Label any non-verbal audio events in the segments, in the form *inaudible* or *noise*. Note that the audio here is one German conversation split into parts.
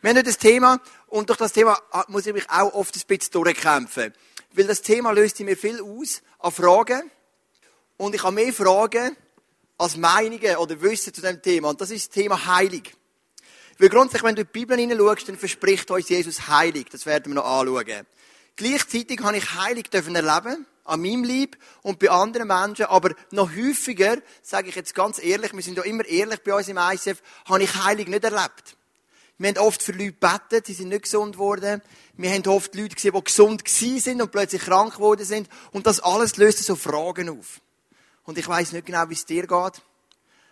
Wir haben heute das Thema, und durch das Thema muss ich mich auch oft ein bisschen durchkämpfen. Weil das Thema löst in mir viel aus an Fragen. Und ich habe mehr Fragen als Meinungen oder Wissen zu dem Thema. Und das ist das Thema Heilig. Weil grundsätzlich, wenn du in die Bibel hineinschaust, dann verspricht uns Jesus Heilig. Das werden wir noch anschauen. Gleichzeitig habe ich Heilig erleben an meinem Lieb und bei anderen Menschen, aber noch häufiger, sage ich jetzt ganz ehrlich, wir sind ja immer ehrlich bei uns im ICF, habe ich Heilig nicht erlebt. Wir haben oft für Leute gebetet, die sind nicht gesund geworden. Wir haben oft Leute gesehen, die gesund gewesen sind und plötzlich krank geworden sind. Und das alles löst so Fragen auf. Und ich weiß nicht genau, wie es dir geht.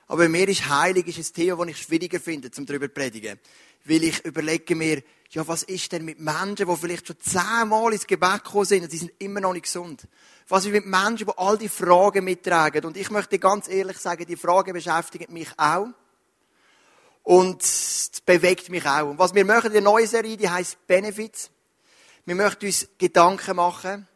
Aber mir ist heilig ist ein Thema, das ich schwieriger finde, zum darüber zu predigen. Weil ich überlege mir, ja, was ist denn mit Menschen, die vielleicht schon zehnmal ins Gebet gekommen sind und die sind immer noch nicht gesund? Was ist mit Menschen, die all die Fragen mittragen? Und ich möchte ganz ehrlich sagen, die Fragen beschäftigen mich auch. Und es bewegt mich auch. Und was wir machen in der neuen Serie, die heißt Benefits. Wir möchten uns Gedanken machen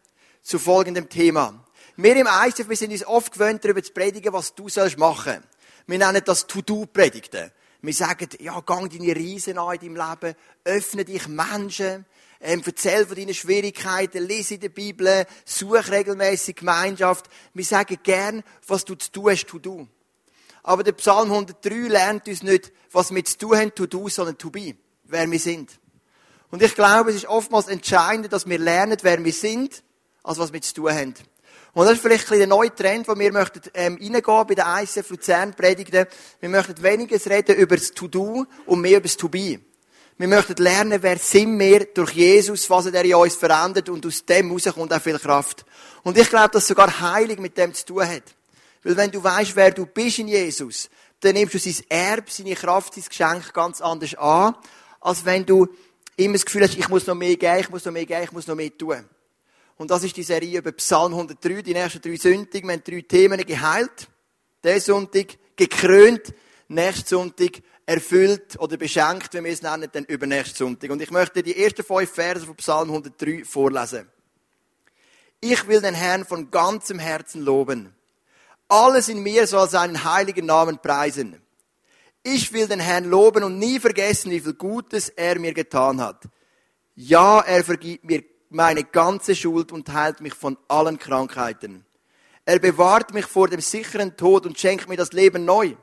zu folgendem Thema. Wir im ICF, wir sind uns oft gewöhnt, darüber zu predigen, was du sollst machen. Wir nennen das To-Do-Predigten. Wir sagen, ja, gang deine Riesen an in deinem Leben, öffne dich Menschen, ähm, erzähl von deinen Schwierigkeiten, lese in der Bibel, such regelmäßig Gemeinschaft. Wir sagen gern, was du zu tun hast, to do. Aber der Psalm 103 lernt uns nicht, was wir zu tun haben, to do, sondern to be. Wer wir sind. Und ich glaube, es ist oftmals entscheidend, dass wir lernen, wer wir sind, als was wir zu tun haben. Und das ist vielleicht ein bisschen der neue Trend, wo wir möchten, ähm, reingehen bei der ICF Luzern Predigten. Wir möchten weniger reden über das To-Do und mehr über das To-Be. Wir möchten lernen, wer sind wir durch Jesus, was er in uns verändert und aus dem raus kommt auch viel Kraft. Und ich glaube, dass sogar Heilig mit dem zu tun hat. Weil wenn du weißt, wer du bist in Jesus, dann nimmst du sein Erb, seine Kraft, sein Geschenk ganz anders an, als wenn du immer das Gefühl hast, ich muss noch mehr geben, ich muss noch mehr geben, ich muss noch mehr tun. Und das ist die Serie über Psalm 103, die nächsten drei Sündigen. Wir haben drei Themen geheilt. Der Sonntag gekrönt, nächsten Sonntag erfüllt oder beschenkt, wie wir es nennen, dann übernächsten Sonntag. Und ich möchte die ersten fünf Verse von Psalm 103 vorlesen. Ich will den Herrn von ganzem Herzen loben. Alles in mir soll seinen heiligen Namen preisen. Ich will den Herrn loben und nie vergessen, wie viel Gutes er mir getan hat. Ja, er vergibt mir meine ganze Schuld und heilt mich von allen Krankheiten. Er bewahrt mich vor dem sicheren Tod und schenkt mir das Leben neu.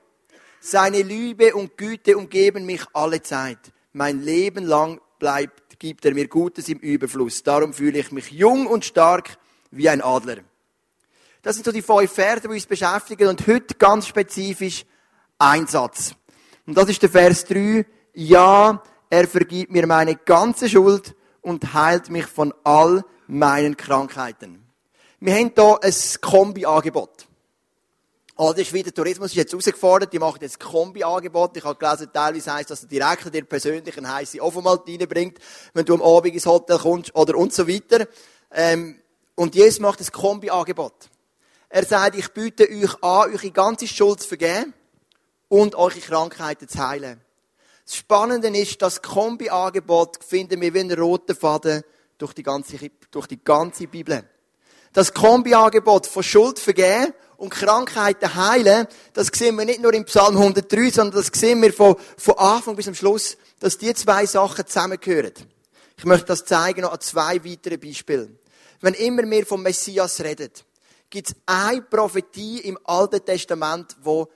Seine Liebe und Güte umgeben mich alle Zeit. Mein Leben lang bleibt, gibt er mir Gutes im Überfluss. Darum fühle ich mich jung und stark wie ein Adler. Das sind so die fünf Verse, die uns beschäftigen und heute ganz spezifisch ein Satz. Und das ist der Vers 3. Ja, er vergibt mir meine ganze Schuld und heilt mich von all meinen Krankheiten. Wir haben hier ein Kombi-Angebot. Oh, der Schweizer Tourismus ist jetzt herausgefordert, die machen jetzt Kombi-Angebot. Ich habe gelesen, teilweise heisst, dass der Direktor dir persönlich einen heissen Ofenmalt reinbringt, wenn du am Abend ins Hotel kommst, oder und so weiter. Ähm, und Jesus macht ein Kombi-Angebot. Er sagt, ich biete euch an, eure ganze Schuld zu vergeben und eure Krankheiten zu heilen. Das Spannende ist, das Kombi-Angebot finden wir wie einen roten Faden durch die ganze, durch die ganze Bibel. Das Kombi-Angebot von Schuld vergeben und Krankheiten heilen, das sehen wir nicht nur im Psalm 103, sondern das sehen wir von, von Anfang bis zum Schluss, dass die zwei Sachen zusammengehören. Ich möchte das zeigen noch an zwei weiteren Beispielen. Wenn immer wir vom Messias reden, gibt es eine Prophetie im Alten Testament, wo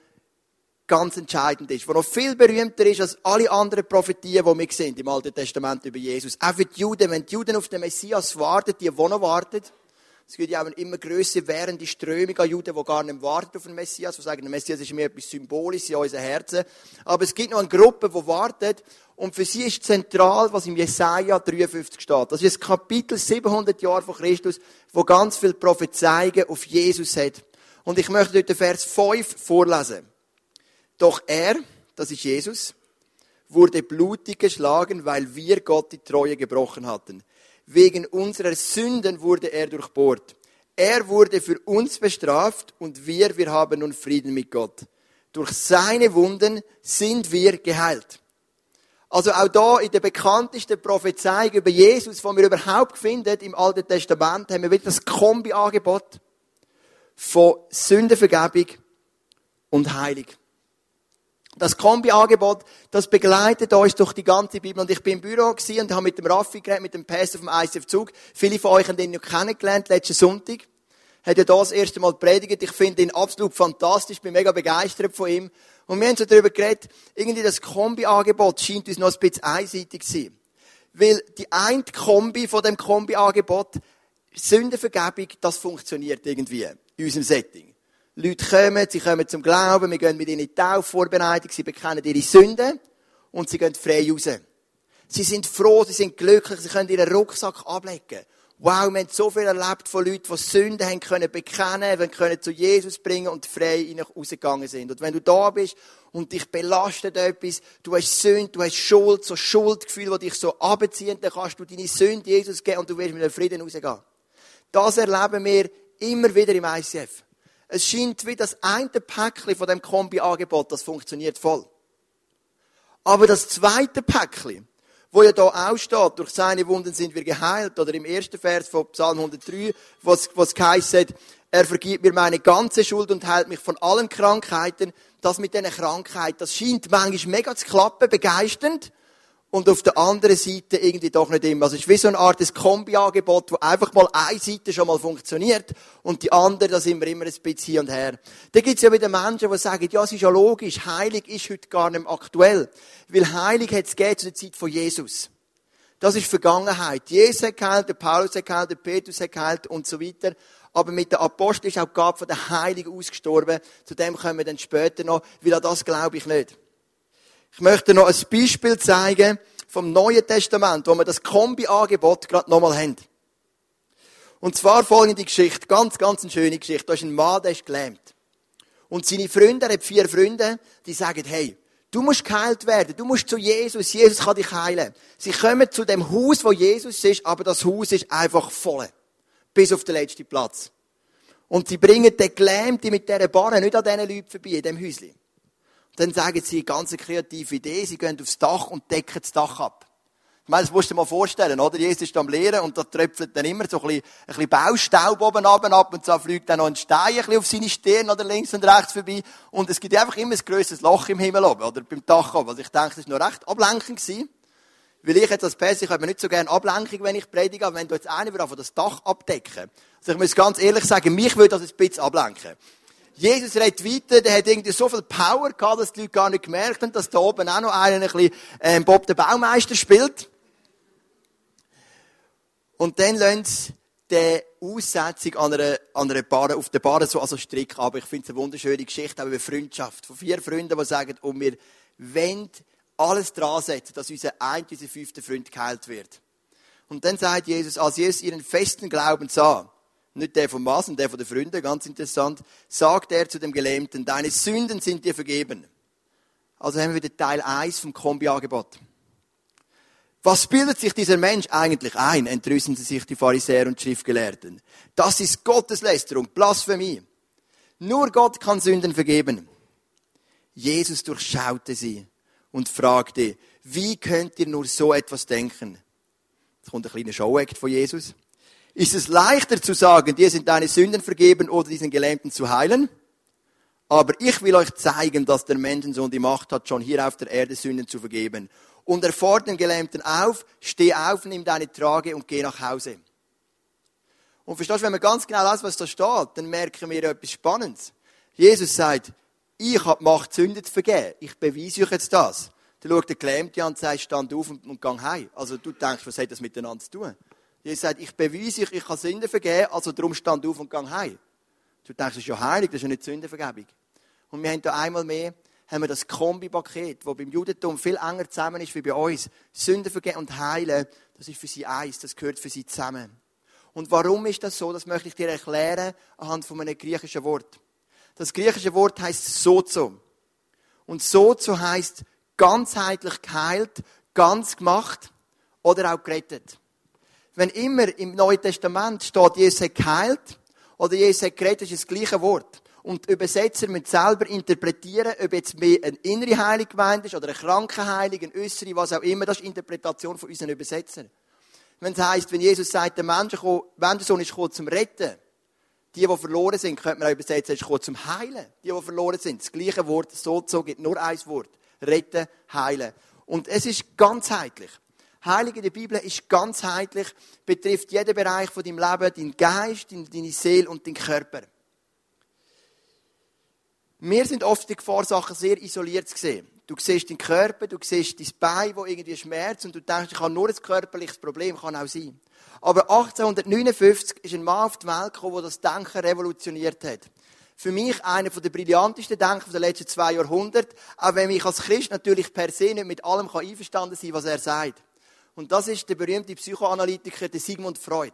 ganz entscheidend ist, wo noch viel berühmter ist als alle anderen Prophetien, die wir sehen im Alten Testament über Jesus. Auch für die Juden, wenn die Juden auf den Messias warten, die, die noch warten, es gibt ja auch immer grösser währende Strömung an Juden, die gar nicht warten auf den Messias, die sagen, der Messias ist mehr etwas Symbolisches in unseren Herzen. Aber es gibt noch eine Gruppe, die wartet. Und für sie ist zentral, was im Jesaja 53 steht. Das ist das Kapitel 700 Jahre vor Christus, wo ganz viel Prophezeiungen auf Jesus hat. Und ich möchte heute Vers 5 vorlesen. Doch er, das ist Jesus, wurde blutig geschlagen, weil wir Gott die Treue gebrochen hatten. Wegen unserer Sünden wurde er durchbohrt. Er wurde für uns bestraft und wir, wir haben nun Frieden mit Gott. Durch seine Wunden sind wir geheilt. Also auch da in der bekanntesten Prophezeiung über Jesus, die wir überhaupt finden im Alten Testament, haben wir wieder das Kombi-Angebot von Sündenvergebung und Heilung. Das Kombi-Angebot, das begleitet uns durch die ganze Bibel. Und ich bin im Büro und habe mit dem Raffi geredet, mit dem Pastor vom ICF-Zug. Viele von euch haben ihn ja kennengelernt, letzten Sonntag. Hat ja das erste Mal predigt. Ich finde ihn absolut fantastisch, bin mega begeistert von ihm. Und wir haben so darüber geredet, irgendwie das Kombi-Angebot scheint uns noch ein bisschen einseitig zu sein. Weil die eine Kombi von dem Kombi-Angebot, Sündenvergebung, das funktioniert irgendwie in unserem Setting. Leute kommen, sie kommen zum Glauben, wir gehen mit ihnen in die Taufvorbereitung, sie bekennen ihre Sünden und sie gehen frei raus. Sie sind froh, sie sind glücklich, sie können ihren Rucksack ablegen. Wow, wir haben so viel erlebt von Leuten, die Sünden haben können bekennen, können, können zu Jesus bringen und frei rausgegangen sind. Und wenn du da bist und dich belastet etwas, du hast Sünde, du hast Schuld, so Schuldgefühl, die dich so abziehen, dann kannst du deine Sünde Jesus geben und du wirst mit einem Frieden rausgehen. Das erleben wir immer wieder im ICF. Es scheint wie das eine Päckchen von dem Kombi-Angebot, das funktioniert voll. Aber das zweite Päckchen, wo ja da auch steht, durch seine Wunden sind wir geheilt, oder im ersten Vers von Psalm 103, was, was geheißen er vergibt mir meine ganze Schuld und heilt mich von allen Krankheiten. Das mit diesen Krankheiten, das scheint manchmal mega zu klappen, begeisternd und auf der anderen Seite irgendwie doch nicht immer. Also es ist wie so eine Art Kombi-Angebot, wo einfach mal eine Seite schon mal funktioniert und die andere, da sind wir immer ein bisschen hier und her. Da gibt es ja wieder Menschen, die sagen, ja, es ist ja logisch, Heilig ist heute gar nicht mehr aktuell. Weil Heilig hat es zu der Zeit von Jesus. Das ist Vergangenheit. Jesus hat geheilt, der Paulus hat geheilt, der Petrus hat geheilt und so weiter. Aber mit der Apostel ist auch die Gabe von der Heiligen ausgestorben. Zu dem kommen wir dann später noch, weil an das glaube ich nicht. Ich möchte noch ein Beispiel zeigen vom Neuen Testament, wo wir das Kombi-Angebot gerade nochmal haben. Und zwar folgende Geschichte, ganz, ganz eine schöne Geschichte. Da ist ein Mann, der ist gelähmt. Und seine Freunde, er hat vier Freunde, die sagen, hey, du musst geheilt werden, du musst zu Jesus, Jesus kann dich heilen. Sie kommen zu dem Haus, wo Jesus ist, aber das Haus ist einfach voll. Bis auf den letzten Platz. Und sie bringen den Gelähmten mit dieser Barre nicht an diesen Leuten vorbei, in diesem Häuschen. Dann sagen sie eine ganz kreative Idee. Sie gehen aufs Dach und decken das Dach ab. Ich meine, das musst du dir mal vorstellen, oder? Jesus ist am Lehren und da tröpfelt dann immer so ein bisschen, ein bisschen Baustaub oben ab, ab und so fliegt dann noch ein Stein ein bisschen auf seine Stirn oder links und rechts vorbei. Und es gibt einfach immer ein grösseres Loch im Himmel oben, oder beim Dach oben. Also ich denke, das war noch recht ablenkend gewesen. Weil ich jetzt als Pässe, ich habe nicht so gerne Ablenkung, wenn ich predige, aber wenn du jetzt einen würde das Dach abdecken. Also ich muss ganz ehrlich sagen, mich würde das ein bisschen ablenken. Jesus redet weiter, der hat irgendwie so viel Power gehabt, dass die Leute gar nicht gemerkt haben, dass da oben auch noch einer ein bisschen, ähm, Bob der Baumeister spielt. Und dann lassen sie die Aussetzung an einer, an einer Bar, auf der Bar so also Strick aber Ich finde es eine wunderschöne Geschichte, auch über Freundschaft. Von vier Freunden, die sagen, und wir wollen alles dran setzen, dass unser ein, unser fünfter Freund geheilt wird. Und dann sagt Jesus, als Jesus ihren festen Glauben sah, nicht der vom Maßen, der von den Freunden, ganz interessant, sagt er zu dem Gelähmten, deine Sünden sind dir vergeben. Also haben wir wieder Teil 1 vom Kombi-Angebot. Was bildet sich dieser Mensch eigentlich ein, entrüsten sie sich die Pharisäer und Schriftgelehrten. Das ist Gotteslästerung, Blasphemie. Nur Gott kann Sünden vergeben. Jesus durchschaute sie und fragte, wie könnt ihr nur so etwas denken? Jetzt kommt ein kleiner Show-Act von Jesus. Ist es leichter zu sagen, dir sind deine Sünden vergeben oder diesen Gelähmten zu heilen? Aber ich will euch zeigen, dass der Menschensohn die Macht hat, schon hier auf der Erde Sünden zu vergeben. Und er fordert den Gelähmten auf, steh auf, nimm deine Trage und geh nach Hause. Und verstehst du, wenn man ganz genau weiß, was da steht, dann merken wir etwas Spannendes. Jesus sagt, ich habe Macht, Sünden zu vergeben. Ich beweise euch jetzt das. Dann schaut der Gelähmte an und sagt, stand auf und, und gang heim. Also du denkst, was hat das miteinander zu tun? Jesus sagt, ich beweise euch, ich kann Sünden vergeben, also darum stand auf und gang heim. Du denkst, das ist ja heilig, das ist ja nicht Sündenvergebung. Und wir haben da einmal mehr, haben wir das Kombi-Paket, das beim Judentum viel enger zusammen ist wie bei uns. Sünden vergeben und heilen, das ist für sie eins, das gehört für sie zusammen. Und warum ist das so? Das möchte ich dir erklären anhand von einem griechischen Wort. Das griechische Wort heißt sozo. Und sozo heißt ganzheitlich geheilt, ganz gemacht oder auch gerettet wenn immer im Neuen Testament steht, Jesus hat geheilt oder Jesus hat geredet, ist das gleiche Wort. Und Übersetzer müssen selber interpretieren, ob jetzt mehr eine innere Heilung gemeint ist oder eine Krankenheilung, eine äußere, was auch immer. Das ist die Interpretation von unseren Übersetzern. Wenn es heisst, wenn Jesus sagt, der Menschensohn ist gekommen zum Retten, Die, die verloren sind, könnte man auch übersetzen, ist gekommen zum Heilen. Die, die verloren sind. Das gleiche Wort, so gibt nur ein Wort. Retten, heilen. Und es ist ganzheitlich. Heilig in der Bibel ist ganzheitlich, betrifft jeden Bereich von deinem Leben, deinen Geist, deine Seele und deinen Körper. Wir sind oft die Gefahr, Sachen sehr isoliert zu sehen. Du siehst deinen Körper, du siehst dein Bein, wo irgendwie schmerzt und du denkst, ich habe nur ein körperliches Problem, kann auch sein. Aber 1859 ist ein Mann auf die Welt gekommen, der das Denken revolutioniert hat. Für mich einer der brillantesten Denker der letzten zwei Jahrhunderte, auch wenn ich als Christ natürlich per se nicht mit allem einverstanden sein kann, was er sagt. Und das ist der berühmte Psychoanalytiker, der Sigmund Freud.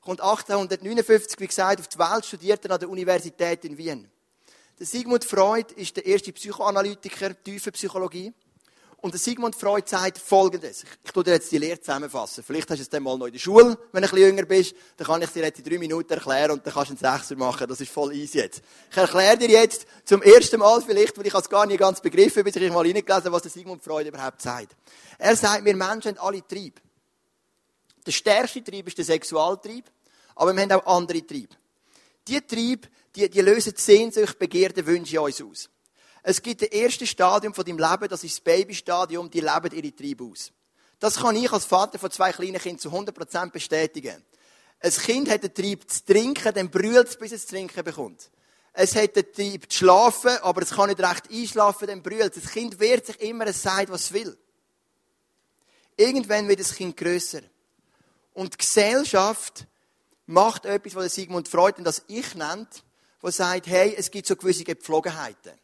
Kommt 1859, wie gesagt, auf die Welt, studiert an der Universität in Wien. Der Sigmund Freud ist der erste Psychoanalytiker tiefe Psychologie. Und der Sigmund Freud sagt Folgendes. Ich tue dir jetzt die Lehre zusammenfassen. Vielleicht hast du es dann mal noch in der Schule, wenn du ein bisschen jünger bist. Dann kann ich dir jetzt in drei Minuten erklären und dann kannst du einen Sechser machen. Das ist voll easy jetzt. Ich erkläre dir jetzt zum ersten Mal vielleicht, weil ich es gar nicht ganz begriffen bis ich mal reingelesen habe, was der Sigmund Freud überhaupt sagt. Er sagt, wir Menschen haben alle Trieb. Der stärkste Trieb ist der Sexualtrieb, aber wir haben auch andere Triebe. Die Triebe, die, die lösen Sehnsucht, Begierde, Wünsche in uns aus. Es gibt das erste Stadium von deinem Leben, das ist das Babystadium, die leben ihre Triebe aus. Das kann ich als Vater von zwei kleinen Kindern zu 100% bestätigen. Ein Kind hat den Trieb zu trinken, dann brüllt es, bis es zu trinken bekommt. Es hat den Trieb zu schlafen, aber es kann nicht recht einschlafen, dann brüllt es. Das Kind wehrt sich immer, es sagt, was es will. Irgendwann wird das Kind grösser. Und die Gesellschaft macht etwas, was Sigmund Freud das Ich nennt, wo sagt, hey, es gibt so gewisse Gepflogenheiten.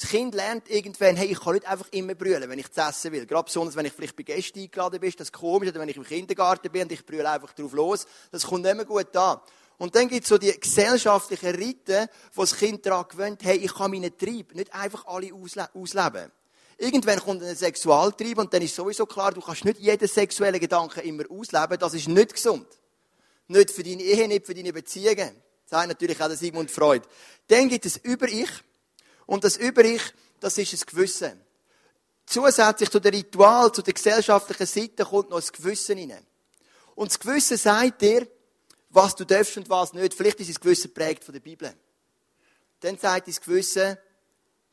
Das Kind lernt irgendwann, hey, ich kann nicht einfach immer brüllen, wenn ich zu essen will. Gerade besonders, wenn ich vielleicht bei Gästen eingeladen bin, das ist komisch, oder wenn ich im Kindergarten bin und ich brülle einfach drauf los. Das kommt nicht mehr gut an. Und dann gibt es so die gesellschaftlichen Riten, wo das Kind daran gewöhnt, hey, ich kann meinen Trieb nicht einfach alle ausleben. Irgendwann kommt ein Sexualtrieb und dann ist sowieso klar, du kannst nicht jeden sexuellen Gedanken immer ausleben. Das ist nicht gesund. Nicht für deine Ehe, nicht für deine Beziehungen. Das sagt natürlich auch der Sigmund Freud. Dann gibt es Über-Ich. Und das Über-Ich, das ist das Gewissen. Zusätzlich zu dem Ritual, zu der gesellschaftlichen Seite kommt noch das Gewissen hinein. Und das Gewissen sagt dir, was du darfst und was nicht. Vielleicht ist das Gewissen prägt von der Bibel. Dann sagt das Gewissen,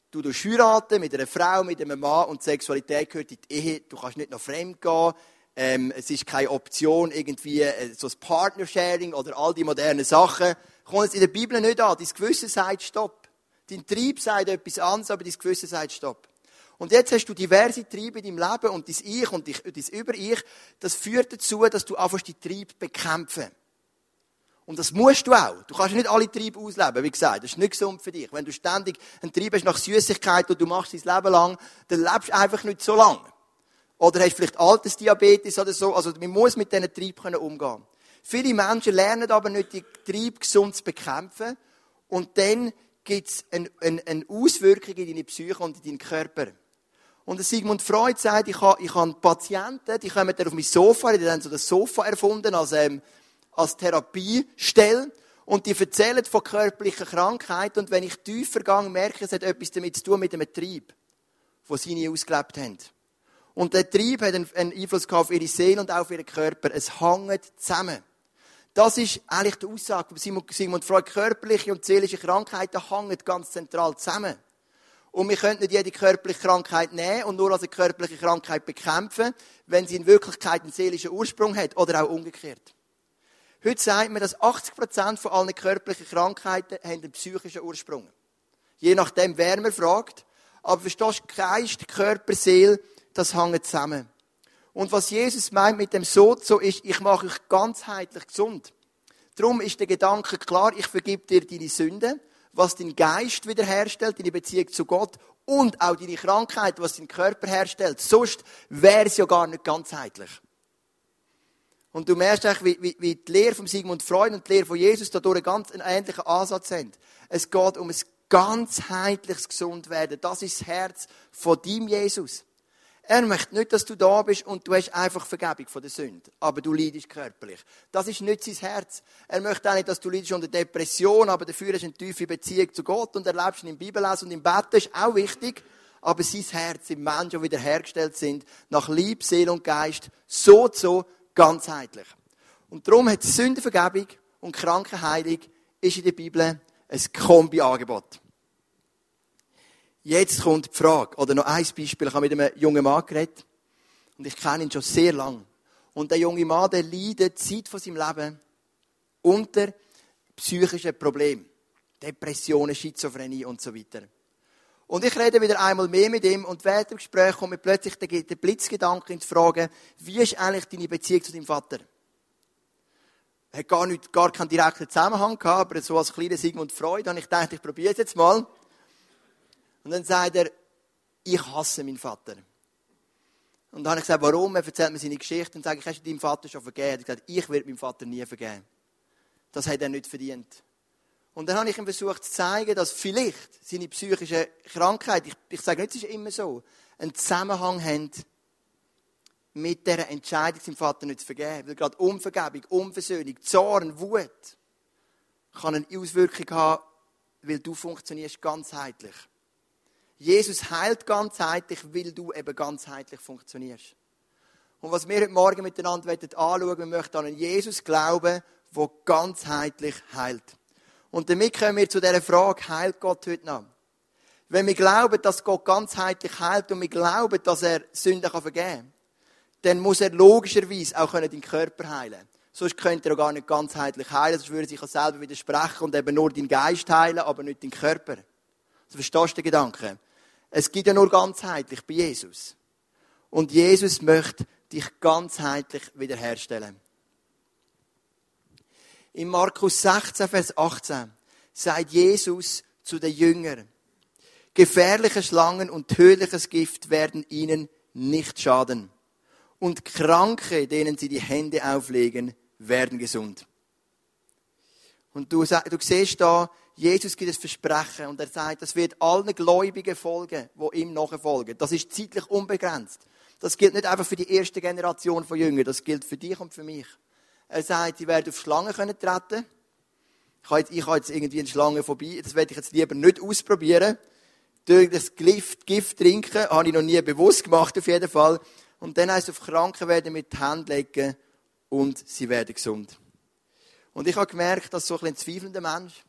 du du heiraten mit einer Frau, mit einem Mann und Sexualität gehört in die Ehe. Du kannst nicht noch fremd gehen. Ähm, es ist keine Option, irgendwie äh, so ein Partnersharing oder all die modernen Sachen. Kommt es in der Bibel nicht an. Dein Gewissen sagt Stopp. Dein Trieb sagt etwas anderes, aber dein Gewissen sagt Stopp. Und jetzt hast du diverse Triebe in deinem Leben und dein Ich und dein Über-Ich. Das führt dazu, dass du anfängst, die Triebe bekämpfen. Und das musst du auch. Du kannst nicht alle Triebe ausleben, wie gesagt. Das ist nicht gesund für dich. Wenn du ständig einen Trieb hast nach Süßigkeit und du machst dein Leben lang, dann lebst du einfach nicht so lange. Oder hast vielleicht Altersdiabetes oder so. Also man muss mit diesen Trieb umgehen. Viele Menschen lernen aber nicht, die Trieb gesund zu bekämpfen. Und dann gibt es eine, eine, eine Auswirkung in deine Psyche und in deinen Körper. Und Sigmund Freud sagt, ich habe, ich habe Patienten, die kommen dann auf mein Sofa, die haben so das Sofa erfunden als, ähm, als Therapiestelle. Und die erzählen von körperlichen Krankheiten. Und wenn ich tiefer gehe, merke ich, es hat etwas damit zu tun mit dem Trieb, den sie ausgelebt haben. Und der Trieb hat einen Einfluss auf ihre Seele und auch auf ihren Körper. Es hängt zusammen. Das ist eigentlich die Aussage Sigmund Freud. Körperliche und seelische Krankheiten hängen ganz zentral zusammen. Und wir können nicht jede körperliche Krankheit nehmen und nur als eine körperliche Krankheit bekämpfen, wenn sie in Wirklichkeit einen seelischen Ursprung hat oder auch umgekehrt. Heute sagt man, dass 80% von allen körperlichen Krankheiten haben einen psychischen Ursprung. Je nachdem, wer man fragt. Aber verstehst du, Geist, Körper, Seele, das hängt zusammen. Und was Jesus meint mit dem Sozo ist, ich mache euch ganzheitlich gesund. Darum ist der Gedanke klar, ich vergib dir deine Sünden, was dein Geist wiederherstellt, deine Beziehung zu Gott und auch deine Krankheit, was dein Körper herstellt. Sonst wäre es ja gar nicht ganzheitlich. Und du merkst eigentlich, wie, wie, wie die Lehre von Sigmund Freud und die Lehre von Jesus dadurch einen ganz ähnlichen Ansatz haben. Es geht um ein ganzheitliches Gesundwerden. Das ist das Herz von deinem Jesus. Er möchte nicht, dass du da bist und du hast einfach Vergebung von der Sünde. Aber du leidest körperlich. Das ist nicht sein Herz. Er möchte auch nicht, dass du leidest unter Depression, aber dafür hast du eine tiefe Beziehung zu Gott und erlebst ihn im Bibellesen und im Bett. Das ist auch wichtig. Aber sein Herz im Menschen, die wiederhergestellt sind, nach Lieb, Seele und Geist, so, so ganzheitlich. Und darum hat Sündenvergebung und Krankenheilung ist in der Bibel ein Kombi-Angebot. Jetzt kommt die Frage, oder noch ein Beispiel. Ich habe mit einem jungen Mann geredet. Und ich kenne ihn schon sehr lange. Und der junge Mann, der leidet Zeit von seinem Leben unter psychischen Problemen. Depressionen, Schizophrenie und so weiter. Und ich rede wieder einmal mehr mit ihm und während dem Gespräch kommt mir plötzlich der, Blitzgedanke in die Frage, wie ist eigentlich deine Beziehung zu deinem Vater? Er hat gar, nicht, gar keinen direkten Zusammenhang gehabt, aber so als kleiner Sigmund Freud habe ich gedacht, ich probiere es jetzt mal. Und dann sagt er, ich hasse meinen Vater. Und dann habe ich gesagt, warum? Er erzählt mir seine Geschichte und sagt, hast du deinem Vater schon vergeben? Er hat gesagt, ich werde meinem Vater nie vergeben. Das hat er nicht verdient. Und dann habe ich ihm versucht zu zeigen, dass vielleicht seine psychische Krankheit, ich, ich sage nicht, es ist immer so, einen Zusammenhang hat mit der Entscheidung, seinem Vater nicht zu vergeben. Weil gerade Unvergebung, Unversöhnung, Zorn, Wut kann eine Auswirkung haben, weil du funktionierst ganzheitlich. Jesus heilt ganzheitlich, weil du eben ganzheitlich funktionierst. Und was wir heute Morgen miteinander anschauen wir möchten an einen Jesus glauben, der ganzheitlich heilt. Und damit kommen wir zu dieser Frage, heilt Gott heute noch? Wenn wir glauben, dass Gott ganzheitlich heilt und wir glauben, dass er Sünden vergeben kann, dann muss er logischerweise auch deinen Körper heilen Sonst könnte er auch gar nicht ganzheitlich heilen, sonst würde er sich auch selber widersprechen und eben nur deinen Geist heilen, aber nicht den Körper. Also verstehst du den Gedanken? Es gibt ja nur ganzheitlich bei Jesus. Und Jesus möchte dich ganzheitlich wiederherstellen. In Markus 16, Vers 18 sagt Jesus zu den Jüngern, gefährliche Schlangen und tödliches Gift werden ihnen nicht schaden. Und Kranke, denen sie die Hände auflegen, werden gesund. Und du, du siehst da, Jesus gibt das Versprechen und er sagt, das wird allen Gläubigen folgen, die ihm nachfolgen. Das ist zeitlich unbegrenzt. Das gilt nicht einfach für die erste Generation von Jüngern, das gilt für dich und für mich. Er sagt, sie werden auf Schlangen können treten. Ich habe, jetzt, ich habe jetzt irgendwie eine Schlange vorbei, das werde ich jetzt lieber nicht ausprobieren. Durch das Gift, Gift trinken, habe ich noch nie bewusst gemacht, auf jeden Fall. Und dann heißt es, auf Kranken werden mit den Händen legen und sie werden gesund. Und ich habe gemerkt, dass so ein, ein zweifelnder Mensch,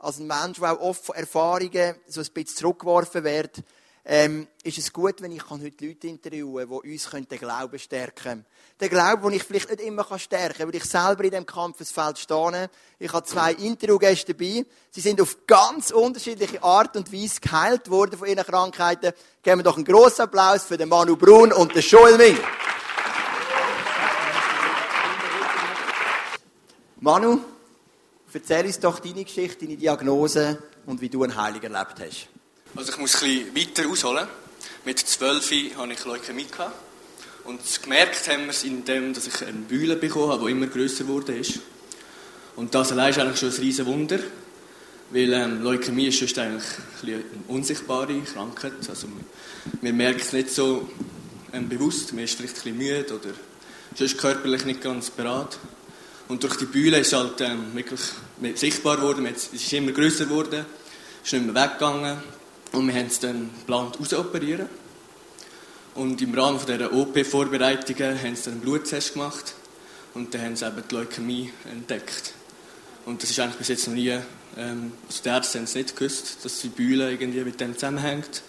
als ein Mensch, der auch oft von Erfahrungen so ein bisschen zurückgeworfen wird, ähm, ist es gut, wenn ich heute Leute interviewen kann, die uns den Glauben stärken können. Den Glauben, den ich vielleicht nicht immer stärken kann, weil ich selber in diesem Kampfesfeld stehe. Ich habe zwei Interviewgäste dabei. Sie sind auf ganz unterschiedliche Art und Weise geheilt worden von ihren Krankheiten. Geben wir doch einen grossen Applaus für den Manu Brun und den Joel Ming. Manu, Erzähl uns doch deine Geschichte, deine Diagnose und wie du einen Heiligen erlebt hast. Also ich muss ein bisschen weiter ausholen. Mit zwölf hatte ich Leukämie. Und gemerkt haben wir es in dem, dass ich eine Bühle bekommen habe, die immer grösser ist. Und das allein ist eigentlich schon ein riesen Wunder. Weil ähm, Leukämie ist sonst eigentlich eine unsichtbare Krankheit. Also man merkt es nicht so ähm, bewusst. Man ist vielleicht ein bisschen müde oder sonst körperlich nicht ganz bereit. Und durch die Bühne ist halt ähm, wirklich sichtbar geworden, es ist immer grösser geworden, ist nicht mehr weggegangen und wir haben es dann geplant rausoperieren. Und im Rahmen dieser OP-Vorbereitungen haben sie einen Bluttest gemacht und dann haben sie eben die Leukämie entdeckt. Und das ist eigentlich bis jetzt noch nie, ähm, also die Ärzte haben es nicht gewusst, dass die Bühne irgendwie mit dem zusammenhängt.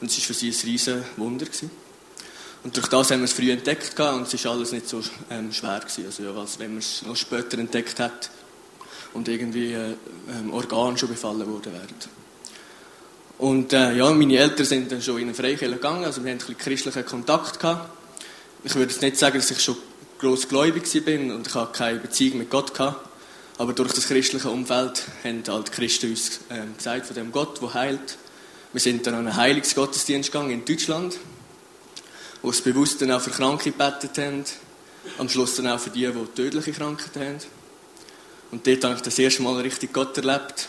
Und es war für sie ein riesen Wunder. Gewesen. Und durch das haben wir es früh entdeckt und es war alles nicht so ähm, schwer. Gewesen. Also, ja, als wenn man es noch später entdeckt hat und irgendwie äh, ähm, Organe schon befallen worden wären. Und äh, ja, meine Eltern sind dann schon in eine Freikirche gegangen, also wir hatten ein christlichen Kontakt gehabt. Ich würde jetzt nicht sagen, dass ich schon grossgläubig bin und ich habe keine Beziehung mit Gott gehabt. Aber durch das christliche Umfeld haben halt Christen uns äh, gesagt von dem Gott, der heilt. Wir sind dann an einen Heilungsgottesdienst gegangen in Deutschland die es bewusst dann auch für Kranke gebetet haben. Am Schluss dann auch für die, die tödliche Krankheiten haben. Und dort habe ich das erste Mal richtig Gott erlebt.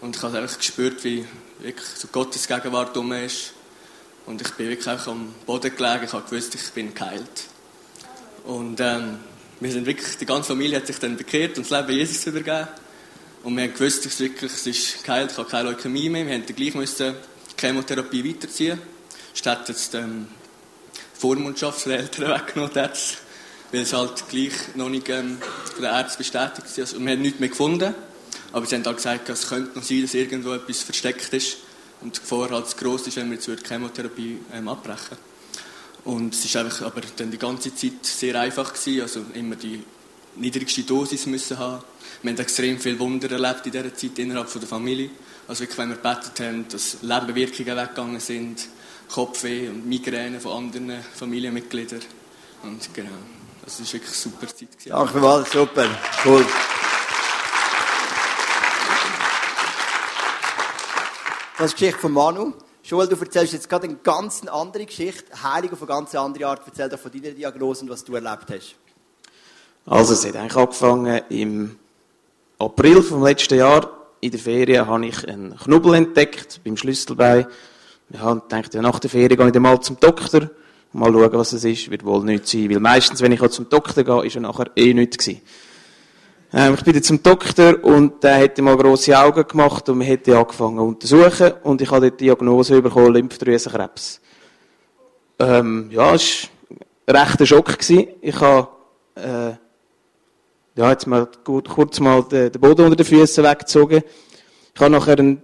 Und ich habe einfach gespürt, wie wirklich so Gottes Gegenwart um ist. Und ich bin wirklich auch am Boden gelegen. Ich habe gewusst, ich bin geheilt. Und ähm, wir sind wirklich, die ganze Familie hat sich dann bekehrt und das Leben Jesus übergeben. Und wir haben gewusst, es ist wirklich, es ist geheilt, ich habe keine Leukämie mehr. Wir mussten gleich müssen Chemotherapie weiterziehen. Statt jetzt ähm, Vormundschaft der Eltern weggenommen hat, weil es halt gleich noch nicht ähm, von den Ärzten bestätigt ist. Also, wir haben nichts mehr gefunden. Aber sie haben auch gesagt, es könnte noch sein, dass irgendwo etwas versteckt ist und die Gefahr halt zu gross ist, wenn wir jetzt die Chemotherapie ähm, abbrechen. Und es einfach aber dann die ganze Zeit sehr einfach gewesen, also immer die niedrigste Dosis müssen haben. Wir haben extrem viel Wunder erlebt in dieser Zeit innerhalb der Familie. Also wirklich, wenn wir gebetet haben, dass Lebenwirkungen weggegangen sind, Kopfweh und Migräne von anderen Familienmitgliedern. Und genau, das war wirklich eine super Zeit. Gewesen. Danke vielmals, super, cool. Das ist die Geschichte von Manu. Joel, du erzählst jetzt gerade eine ganz andere Geschichte. Heilig auf eine ganz andere Art. Erzähl doch von deiner Diagnose und was du erlebt hast. Also, es hat eigentlich angefangen im April vom letzten Jahr. In der Ferien habe ich einen Knubbel entdeckt beim Schlüsselbein. Ich habe gedacht, ja, nach der Ferien gehe ich dann mal zum Doktor. Mal schauen, was es ist. Wird wohl nichts sein. Weil meistens, wenn ich auch zum Doktor gehe, ist er nachher eh nichts. Ähm, ich bin dann zum Doktor und der hätte mal grosse Augen gemacht und wir hätte angefangen zu untersuchen und ich habe die Diagnose bekommen, Lymphdrüsenkrebs. Ähm, ja, es war ein rechter Schock. Gewesen. Ich habe, äh, ja, jetzt mal kurz mal den, den Boden unter den Füßen weggezogen. Ich habe nachher ein,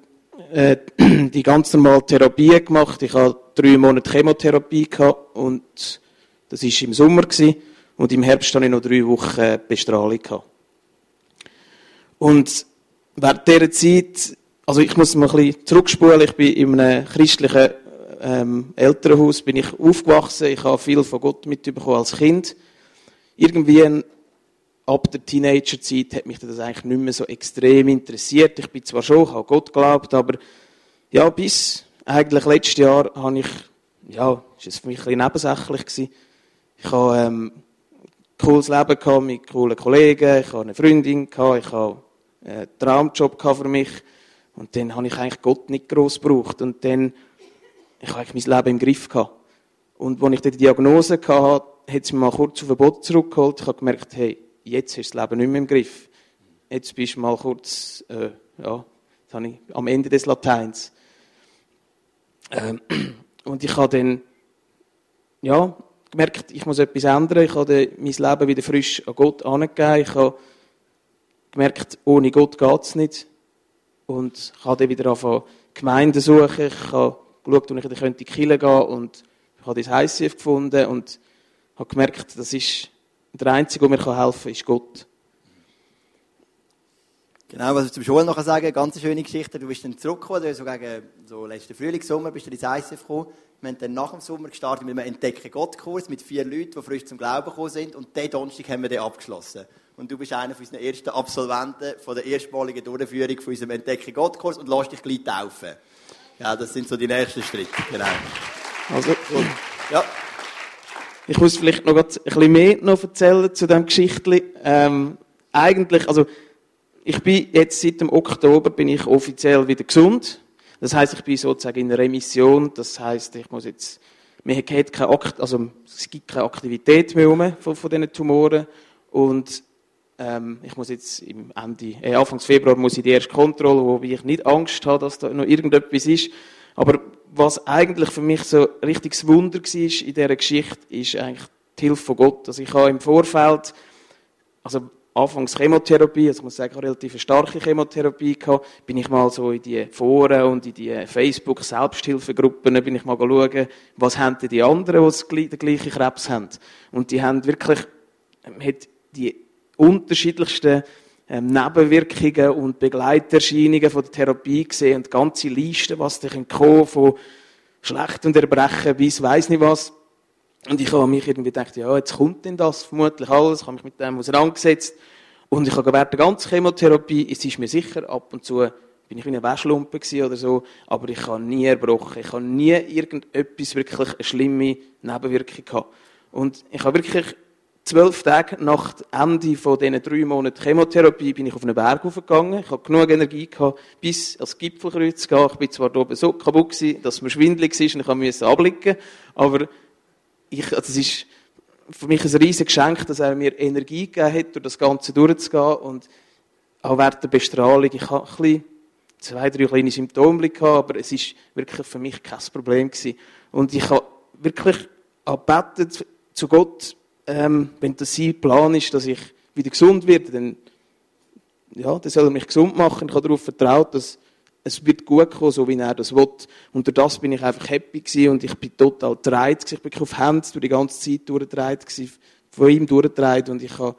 äh, *clears throat* die ganz normale Therapie gemacht. Ich habe drei Monate Chemotherapie gehabt und das war im Sommer gewesen. und im Herbst hatte ich noch drei Wochen Bestrahlung gehabt. Und während dieser Zeit, also ich muss mal ein bisschen zurückspulen, ich bin in einem christlichen ähm, Elternhaus bin ich aufgewachsen, ich habe viel von Gott mitbekommen als Kind. Irgendwie ab der Teenagerzeit hat mich das eigentlich nicht mehr so extrem interessiert. Ich bin zwar schon, ich habe Gott geglaubt, aber ja, bis eigentlich letztes Jahr habe ich, ja, ist es für mich ein bisschen nebensächlich gewesen. Ich habe ähm, ein cooles Leben gehabt mit coolen Kollegen, ich habe eine Freundin gehabt, ich habe einen Traumjob für mich. Und dann habe ich eigentlich Gott nicht groß gebraucht. Und dann, ich habe eigentlich mein Leben im Griff gehabt. Und als ich die Diagnose hatte, hat es mich mal kurz auf ein Boot zurückgeholt. Ich habe gemerkt, hey, jetzt hast du das Leben nicht mehr im Griff. Jetzt bist du mal kurz, äh, ja, jetzt habe ich am Ende des Lateins. Ähm, *clears throat* und ich habe dann, ja, gemerkt, ich muss etwas ändern. Ich habe mein Leben wieder frisch an Gott angegeben. Ich habe gemerkt, ohne Gott geht es nicht. Und ich habe dann wieder angefangen, Gemeinden suchen. Ich habe geschaut, wo ich in die Kirche gehen und ich habe das ICF gefunden und habe gemerkt, das ist der Einzige, der mir helfen kann, ist Gott. Genau, was ich zum Schulen noch sagen kann, ganz schöne Geschichte. Du bist dann zurückgekommen, du so gegen so letzten Frühlingssommer bist du ins ICF gekommen. Wir haben dann nach dem Sommer gestartet mit einem Entdecken-Gott-Kurs mit vier Leuten, die frisch zum Glauben gekommen sind. Und den Donnerstag haben wir den abgeschlossen. Und du bist einer von unseren ersten Absolventen von der erstmaligen Durchführung von unserem Entdecken-Gott-Kurs und lässt dich gleich taufen. Ja, das sind so die nächsten Schritte. Genau. Also, und, ja. Ich muss vielleicht noch ein bisschen mehr noch erzählen zu diesem Geschichtli. Ähm, eigentlich, also, ich bin jetzt seit dem Oktober bin ich offiziell wieder gesund. Das heißt, ich bin sozusagen in Remission. Das heißt, ich muss jetzt, mir hat keine Akt, also es gibt keine Aktivität mehr um von, von diesen Tumoren und ähm, ich muss jetzt im Ende, äh, Anfang Februar muss ich die erste Kontrolle, wo ich nicht Angst habe, dass da noch irgendetwas ist. Aber was eigentlich für mich so richtiges Wunder war in dieser Geschichte, ist eigentlich die Hilfe von Gott. Also ich habe im Vorfeld, also anfangs Chemotherapie, also ich muss sagen, relativ eine starke Chemotherapie gehabt, bin ich mal so in die Foren und in die Facebook-Selbsthilfegruppen, bin ich mal schauen, was haben denn die anderen, die den gleichen Krebs haben. Und die haben wirklich, hat die unterschiedlichsten ähm, Nebenwirkungen und Begleiterscheinungen von der Therapie gesehen und ganze Liste, was da kommen von schlecht und Erbrechen bis weiß nicht was. Und ich habe mich irgendwie gedacht, ja, jetzt kommt denn das vermutlich alles, ich habe mich mit dem auseinandergesetzt. Und ich habe während der ganzen Chemotherapie, es ist mir sicher, ab und zu bin ich wie eine Wäschlumpe oder so, aber ich habe nie erbrochen. Ich habe nie irgendetwas wirklich eine schlimme Nebenwirkung gehabt. Und ich habe wirklich zwölf Tage nach Ende von diesen drei Monaten Chemotherapie bin ich auf einen Berg hochgegangen. Ich habe genug Energie gehabt, bis als Gipfelkreuz zu gehen. Ich bin zwar oben so kaputt gewesen, dass mir schwindelig war und ich musste abblicken. Aber ich, das ist für mich ein riesiges Geschenk, dass er mir Energie gegeben hat, durch das Ganze durchzugehen. Und auch während der Bestrahlung, ich habe ein bisschen, zwei, drei kleine Symptome gehabt, aber es ist wirklich für mich kein Problem gewesen. Und ich habe wirklich gebetet zu Gott, ähm, wenn das sein Plan ist, dass ich wieder gesund werde, dann ja, dann soll er mich gesund machen. Ich habe darauf vertraut, dass es wird gut kommen, so wie er das will. Und durch das bin ich einfach happy gewesen und ich bin total gedreht Ich bin auf Hände durch die ganze Zeit durchgedreht von ihm durchgedreht und ich habe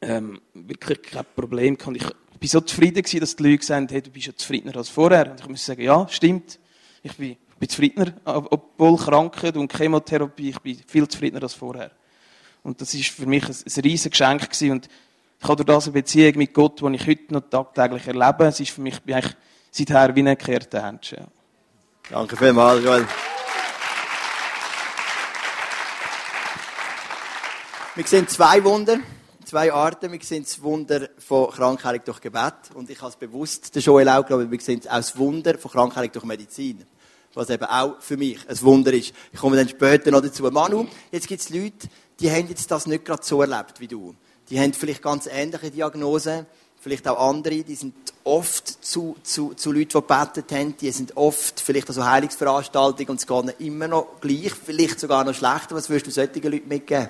ähm, wirklich kein Problem gehabt. Ich bin so zufrieden gewesen, dass die Leute gesagt haben, hey, du bist ja zufriedener als vorher. Und ich muss sagen, ja, stimmt. Ich bin, ich bin zufriedener, obwohl Krankheit und Chemotherapie, ich bin viel zufriedener als vorher. Und das ist für mich ein, ein riesiges Geschenk gewesen. Und ich habe durch das eine Beziehung mit Gott, die ich heute noch tagtäglich erlebe. Es ist für mich eigentlich seither wie ein gekehrter Händchen. Danke vielmals, Joel. Wir sehen zwei Wunder, zwei Arten. Wir sehen das Wunder von Krankheit durch Gebet. Und ich habe es bewusst, der Joel auch, glaube ich, wir sehen auch das Wunder von Krankheit durch Medizin. Was eben auch für mich ein Wunder ist. Ich komme dann später noch dazu. Manu, jetzt gibt es Leute, die haben jetzt das nicht gerade so erlebt wie du die haben vielleicht ganz ähnliche Diagnosen, vielleicht auch andere, die sind oft zu, zu, zu Leuten, die gebetet haben, die sind oft vielleicht an so Heilungsveranstaltungen und es geht immer noch gleich, vielleicht sogar noch schlechter. Was würdest du solchen Leuten mitgeben?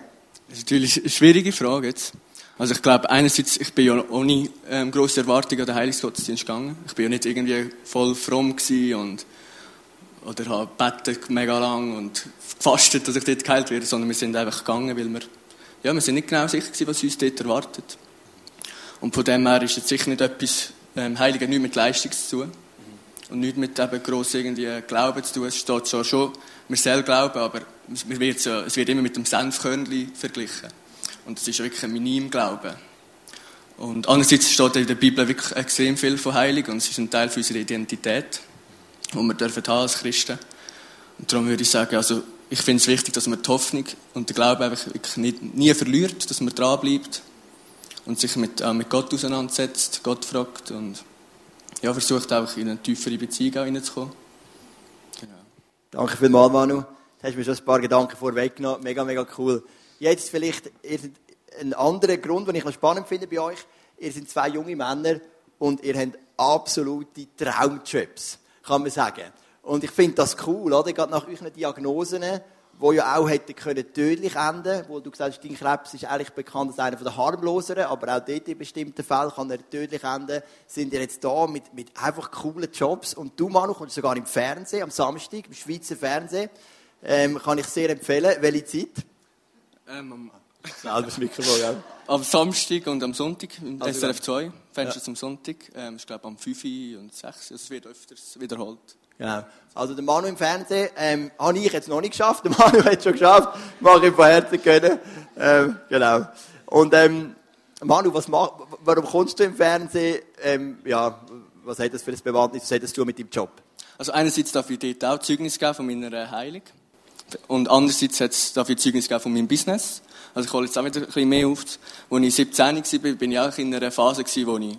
Das ist natürlich eine schwierige Frage jetzt. Also ich glaube, einerseits, ich bin ja ohne ähm, grosse Erwartungen an den Heilungsgottesdienst gegangen. Ich bin ja nicht irgendwie voll fromm und oder habe gebetet mega lang und gefastet, dass ich dort geheilt werde, sondern wir sind einfach gegangen, weil wir ja, wir sind nicht genau sicher gewesen, was uns dort erwartet. Und von dem her ist jetzt sicher nicht etwas, ähm, Heiligen nichts mit Leistung zu tun. Und nicht mit eben gross irgendwie Glauben zu tun. Es steht zwar schon, wir sollen glauben, aber es wird, so, es wird immer mit dem Senfkörnchen verglichen. Und es ist wirklich ein minim Glauben. Und andererseits steht in der Bibel wirklich extrem viel von Heiligen und es ist ein Teil unserer Identität, die wir dürfen haben als Christen. Und darum würde ich sagen, also ich finde es wichtig, dass man die Hoffnung und den Glauben einfach nicht, nie verliert, dass man dranbleibt und sich mit, äh, mit Gott auseinandersetzt, Gott fragt und ja, versucht einfach in eine tiefere Beziehung hineinzukommen. Genau. Danke vielmals, Manu. Du hast mir schon ein paar Gedanken vorweggenommen. Mega, mega cool. Jetzt vielleicht ein anderer Grund, den ich spannend finde bei euch. Ihr seid zwei junge Männer und ihr habt absolute Traumjobs, kann man sagen. Und ich finde das cool, oder? Gerade nach euren Diagnosen, die ja auch hätten können tödlich enden wo du gesagt hast, dein Krebs ist eigentlich bekannt als einer der harmloseren, aber auch dort in bestimmten Fällen kann er tödlich enden, sind ihr jetzt da mit, mit einfach coolen Jobs. Und du, Manu, kommst sogar im Fernsehen, am Samstag, im Schweizer Fernsehen. Ähm, kann ich sehr empfehlen. Welche Zeit? Ähm, das Mikrofon, ja. Am Samstag und am Sonntag, im also, SRF 2, Fenster ja. zum Sonntag. Ähm, ich glaube am 5 und 6, also es wird öfters wiederholt. Genau. Also der Manu im Fernsehen ähm, habe ich jetzt noch nicht geschafft. Der Manu hat es schon geschafft. Mache ich von Herzen können. Ähm, genau. Und ähm, Manu, was mach, warum kommst du im Fernsehen? Ähm, ja, was hat das für ein Bewandtnis? Was hat das zu mit deinem Job? Also einerseits darf ich dort auch Zeugnis geben von meiner Heilung. Und andererseits darf ich Zeugnis geben von meinem Business. Also ich hole jetzt auch wieder ein bisschen mehr auf. Als ich 17 war, bin ich auch in einer Phase, wo ich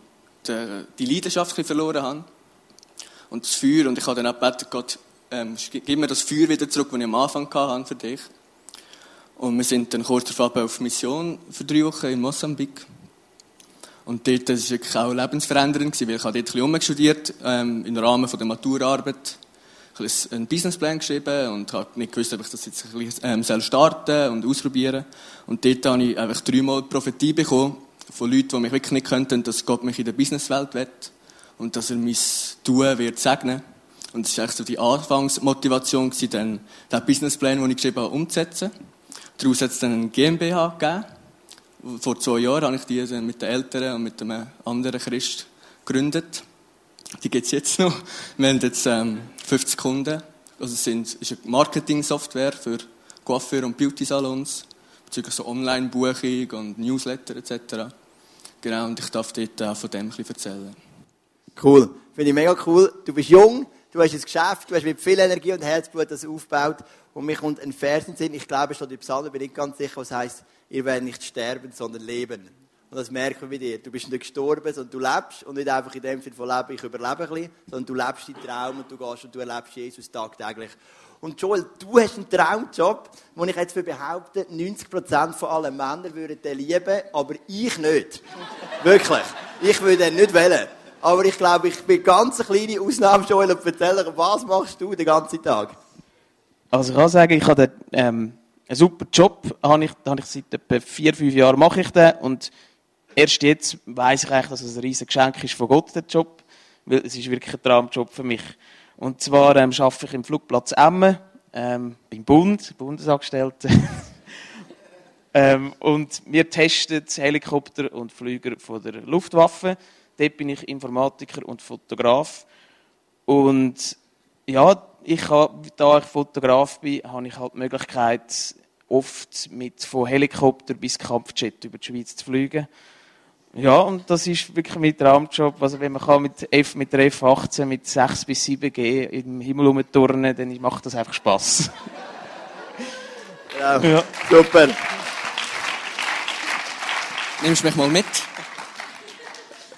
die Leidenschaft verloren habe und das Feuer. Und ich habe dann auch gebeten, Gott, ähm, gib mir das Feuer wieder zurück, das ich am Anfang hatte für dich. Und wir sind dann kurz darauf auf Mission für drei Wochen in Mosambik. Und dort war es wirklich auch lebensverändernd, weil ich habe dort ein bisschen studiert, ähm, im Rahmen der Maturarbeit einen Businessplan geschrieben und habe nicht gewusst, ob ich das jetzt ein bisschen ähm, starten und ausprobieren Und dort habe ich einfach dreimal Prophetie bekommen von Leuten, die mich wirklich nicht könnten, dass Gott mich in der Businesswelt will und dass er mein Tun wird segnen. Und das war eigentlich so die Anfangsmotivation, dann den Businessplan, den ich geschrieben habe, umzusetzen. Daraus hat es dann eine GmbH gegeben. Vor zwei Jahren habe ich die mit den Eltern und mit einem anderen Christ gegründet. Die gibt es jetzt noch. Wir haben jetzt ähm, 50 Kunden. Also es sind, ist eine Marketing-Software für Coiffeur- und Beauty-Salons, bezüglich so Online-Buchung und Newsletter etc. Genau, und ich darf dort auch von dem ein erzählen. Cool. Finde ich mega cool. Du bist jung, du hast ein Geschäft, du hast mit viel Energie und Herzblut das aufgebaut. Und mir kommt ein Vers in Sinn, ich glaube, es steht in Psalmen, bin nicht ganz sicher, was heißt, ihr werdet nicht sterben, sondern leben. Und das merken wir bei dir. Du bist nicht gestorben, sondern du lebst. Und nicht einfach in dem Sinne von Leben, ich überlebe ein bisschen, sondern du lebst deinen Traum und du gehst und du erlebst Jesus tagtäglich. Und Joel, du hast einen Traumjob, wo ich jetzt behaupte, 90% von allen Männern würden den lieben, aber ich nicht. *laughs* Wirklich. Ich würde den nicht wählen. Aber ich glaube, ich bin ganz eine kleine Ausnahme, Joel, und erzähle, was machst du den ganzen Tag? Also ich kann sagen, ich habe ähm, einen super Job, habe ich, habe ich seit etwa vier, fünf Jahren mache ich den und erst jetzt weiß ich eigentlich, dass es ein riesiges Geschenk ist von Gott, der Job. Weil es ist wirklich ein Traumjob für mich. Und zwar ähm, arbeite ich im Flugplatz Emmen, ähm, beim Bund, Bundesangestellte. *laughs* ähm, und wir testen Helikopter und Flüger von der Luftwaffe. Dort bin ich Informatiker und Fotograf. Und ja, ich habe, da ich Fotograf bin, habe ich halt die Möglichkeit, oft mit von Helikopter bis Kampfjet über die Schweiz zu fliegen. Ja, und das ist wirklich mein Traumjob. Also wenn man kann mit, F, mit der F-18 mit 6 bis 7 G im Himmel rumturnen, dann macht das einfach Spass. *laughs* Genau. Ja. Super. Nimmst du mich mal mit?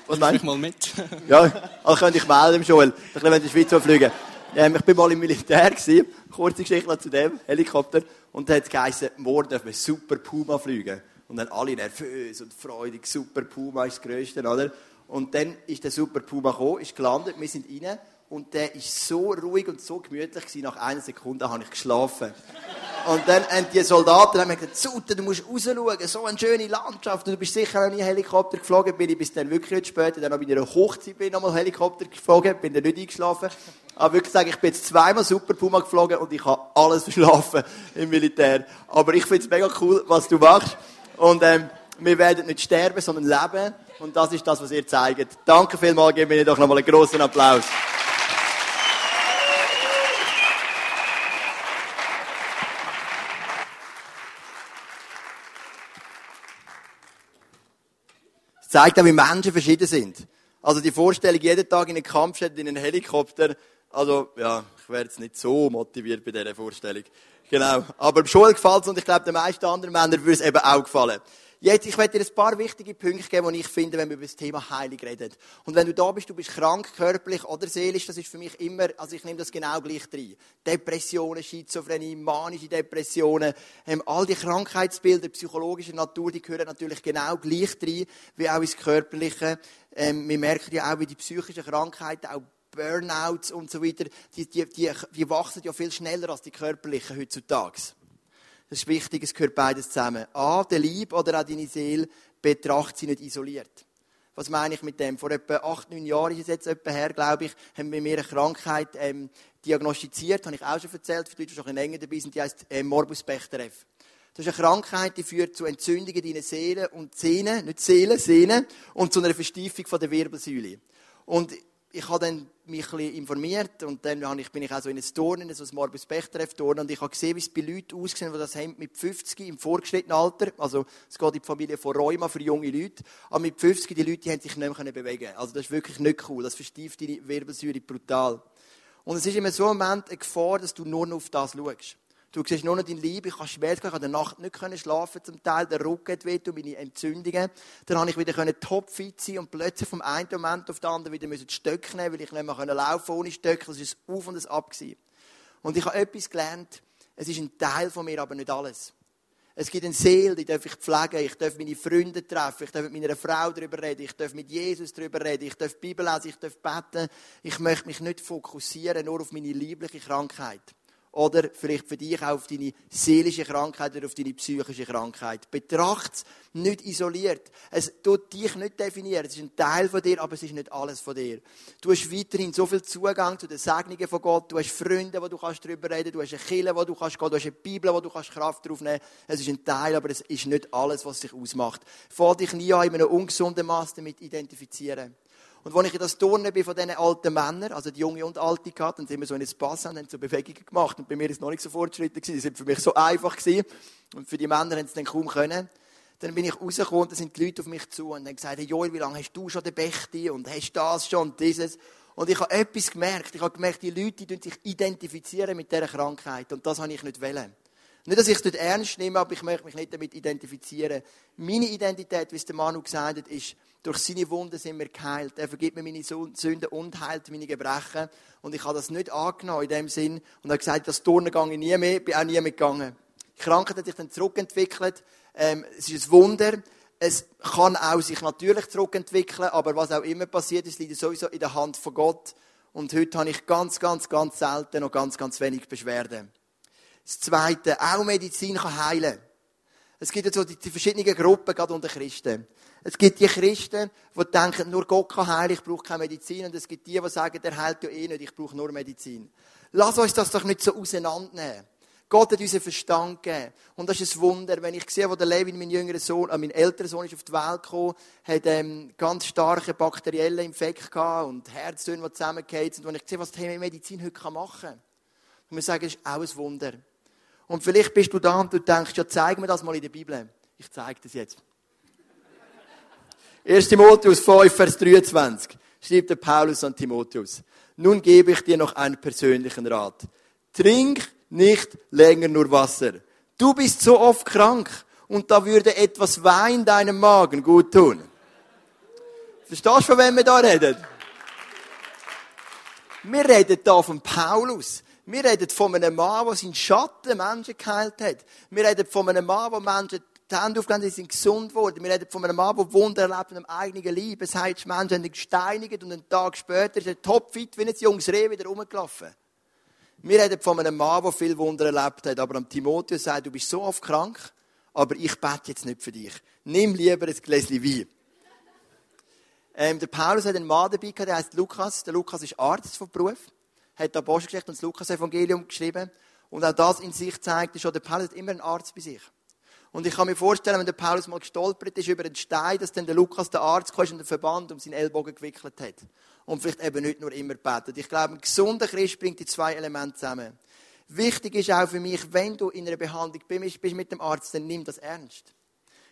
Was meinst du? mich mal mit? *laughs* ja, also könnte ich melden, Joel. Ich will in die Schweiz fliegen. Ähm, ich war mal im Militär, gewesen. kurze Geschichte zu dem, Helikopter. Und da hat es geheißen, morgen dürfen wir super Puma fliegen. Und dann alle nervös und freudig, super Puma ist das Größte, oder? Und dann ist der super Puma gekommen, ist gelandet, wir sind rein. Und der ist so ruhig und so gemütlich gewesen, nach einer Sekunde habe ich geschlafen. Und dann haben die Soldaten haben gesagt, Zute, du musst rausschauen, so eine schöne Landschaft. Und du bist sicher noch nie Helikopter geflogen. Bin ich bis dann wirklich nicht später, dann noch bei einer Hochzeit bin ich nochmal Helikopter geflogen, bin dann nicht eingeschlafen. Aber wirklich sagen, ich bin jetzt zweimal Super Puma geflogen und ich habe alles *laughs* verschlafen im Militär. Aber ich finde es mega cool, was du machst. Und ähm, wir werden nicht sterben, sondern leben. Und das ist das, was ihr zeigt. Danke vielmals, geben wir doch nochmal einen großen Applaus. Es zeigt auch, wie Menschen verschieden sind. Also die Vorstellung, jeden Tag in einen Kampfjet, in einen Helikopter, also ja, ich wäre jetzt nicht so motiviert bei dieser Vorstellung. Genau. Aber Joel gefällt es und ich glaube, den meisten anderen Männern würde es eben auch gefallen. Jetzt, ich werde dir ein paar wichtige Punkte geben, die ich finde, wenn wir über das Thema Heilig reden. Und wenn du da bist, du bist krank, körperlich oder seelisch, das ist für mich immer, also ich nehme das genau gleich rein. Depressionen, Schizophrenie, manische Depressionen, ähm, all die Krankheitsbilder psychologischer Natur, die gehören natürlich genau gleich rein, wie auch ins Körperliche. Ähm, wir merken ja auch, wie die psychischen Krankheiten auch Burnouts und so weiter, die, die, die, die wachsen ja viel schneller als die körperlichen heutzutage. Das ist wichtig, es gehört beides zusammen. A, der Lieb oder auch deine Seele betrachtet sie nicht isoliert. Was meine ich mit dem? Vor etwa acht, neun Jahren ist es jetzt etwa her, glaube ich, haben wir mir eine Krankheit ähm, diagnostiziert, habe ich auch schon erzählt, für die, die schon länger dabei sind, die heißt äh, Morbus Bechterew. Das ist eine Krankheit, die führt zu Entzündungen deiner Seele und Zähne, nicht Seele, Sehne, und zu einer Verstiefung von der Wirbelsäule. Und ich habe dann mich ein informiert und dann bin ich auch so in ein Turnen, so ein Morbus Bechterew Turnen und ich habe gesehen, wie es bei Leuten aussieht, die das haben mit 50 im vorgeschrittenen Alter, also es geht in die Familie von Rheuma für junge Leute, aber mit 50 die Leute die haben sich nicht mehr bewegen Also das ist wirklich nicht cool, das verstieft deine Wirbelsäure brutal. Und es ist immer so ein Moment eine Gefahr, dass du nur noch auf das schaust. Du siehst nur noch dein Leib, ich habe Schmerzen, ich konnte der Nacht nicht schlafen zum Teil, der Rücken hat weh, meine Entzündungen. Dann habe ich wieder topfit sein und plötzlich vom einen Moment auf den anderen wieder Stöcke nehmen, weil ich nicht mehr laufen ohne Stöcke. Das ist Auf und ein Ab gewesen. Und ich habe etwas gelernt, es ist ein Teil von mir, aber nicht alles. Es gibt eine Seele, die darf ich pflegen, ich darf meine Freunde treffen, ich darf mit meiner Frau darüber reden, ich darf mit Jesus darüber reden, ich darf Bibel lesen, ich darf beten. Ich möchte mich nicht fokussieren nur auf meine liebliche Krankheit. Oder vielleicht für dich auch auf deine seelische Krankheit oder auf deine psychische Krankheit. Betracht es nicht isoliert. Es tut dich nicht definieren. Es ist ein Teil von dir, aber es ist nicht alles von dir. Du hast weiterhin so viel Zugang zu den Segnungen von Gott. Du hast Freunde, wo du kannst darüber reden. Du hast eine Kille, wo du kannst gehen. Du hast eine Bibel, wo du kannst Kraft drauf nehmen. Es ist ein Teil, aber es ist nicht alles, was dich ausmacht. Fall dich nie an in einem ungesunden Maß damit identifizieren. Und als ich in das Turnen bin von diesen alten Männern, also die Junge und Alte gehabt, dann sind wir so in ein Pass und haben so Bewegungen gemacht. Und bei mir ist es noch nicht so fortschrittlich gewesen. Das sind für mich so einfach gewesen. Und für die Männer haben es dann kaum können. Dann bin ich rausgekommen und dann sind die Leute auf mich zu und haben gesagt, hey Joel, wie lange hast du schon den Bechti und hast das schon und dieses? Und ich habe etwas gemerkt. Ich habe gemerkt, die Leute die sich identifizieren mit dieser Krankheit. Und das habe ich nicht wollen. Nicht, dass ich es nicht ernst nehme, aber ich möchte mich nicht damit identifizieren. Meine Identität, wie es der Manu gesagt hat, ist, durch seine Wunden sind wir geheilt. Er vergibt mir meine Sünden und heilt meine Gebrechen. Und ich habe das nicht angenommen in dem Sinn. Und er hat gesagt, das Turnen gehe ich nie mehr, bin auch nie mehr gegangen. Die Krankheit hat sich dann zurückentwickelt. Ähm, es ist ein Wunder. Es kann auch sich natürlich zurückentwickeln, aber was auch immer passiert, es liegt sowieso in der Hand von Gott. Und heute habe ich ganz, ganz, ganz selten noch ganz, ganz wenig Beschwerden. Das Zweite, auch Medizin kann heilen. Es gibt so die, die verschiedenen Gruppen, gerade unter Christen. Es gibt die Christen, die denken, nur Gott kann heilen, ich brauche keine Medizin. Und es gibt die, die sagen, der heilt ja eh nicht, ich brauche nur Medizin. Lass uns das doch nicht so auseinandernehmen. Gott hat uns einen Verstand gegeben. Und das ist ein Wunder. Wenn ich sehe, wo der Levin, mein jüngerer Sohn, äh, mein älterer Sohn ist auf die Welt gekommen, hat ähm, ganz starke bakterielle Infekt gehabt und Herztöne, die zusammengefallen sind. Und ich sehe, was die Medizin heute machen kann. Und wir sagen, ist auch ein Wunder. Und vielleicht bist du da und du denkst, ja, zeig mir das mal in der Bibel. Ich zeige das jetzt. 1. Timotheus 5, Vers 23 schreibt der Paulus an Timotheus. Nun gebe ich dir noch einen persönlichen Rat. Trink nicht länger nur Wasser. Du bist so oft krank und da würde etwas Wein deinem Magen gut tun. Verstehst du, von wem wir da reden? Wir reden da von Paulus. Wir reden von einem Mann, der seinen Schatten Menschen geheilt hat. Wir reden von einem Mann, der Menschen die Hände aufgelegt die sind gesund geworden. Wir reden von einem Mann, der Wunder erlebt in einem eigenen Leib. Es heißt, Menschen haben ihn gesteinigt und einen Tag später ist er topfit wie ein junges Reh wieder rumgelaufen. Wir reden von einem Mann, der viel Wunder erlebt hat, aber am Timotheus sagt, du bist so oft krank, aber ich bete jetzt nicht für dich. Nimm lieber ein Gläschen Wein. Ähm, der Paulus hat einen Mann dabei gehabt, der heißt Lukas. Der Lukas ist Arzt von Beruf, hat die Apostelgeschichte und das Lukas-Evangelium geschrieben. Und auch das in sich zeigt, schon, der Paulus hat immer einen Arzt bei sich. Und ich kann mir vorstellen, wenn der Paulus mal gestolpert ist über einen Stein, dass dann der Lukas, der Arzt, kam und den Verband um seinen Ellbogen gewickelt hat und vielleicht eben nicht nur immer betet. Ich glaube, ein gesunder Christ bringt die zwei Elemente zusammen. Wichtig ist auch für mich, wenn du in einer Behandlung bist, bist mit dem Arzt, dann nimm das ernst.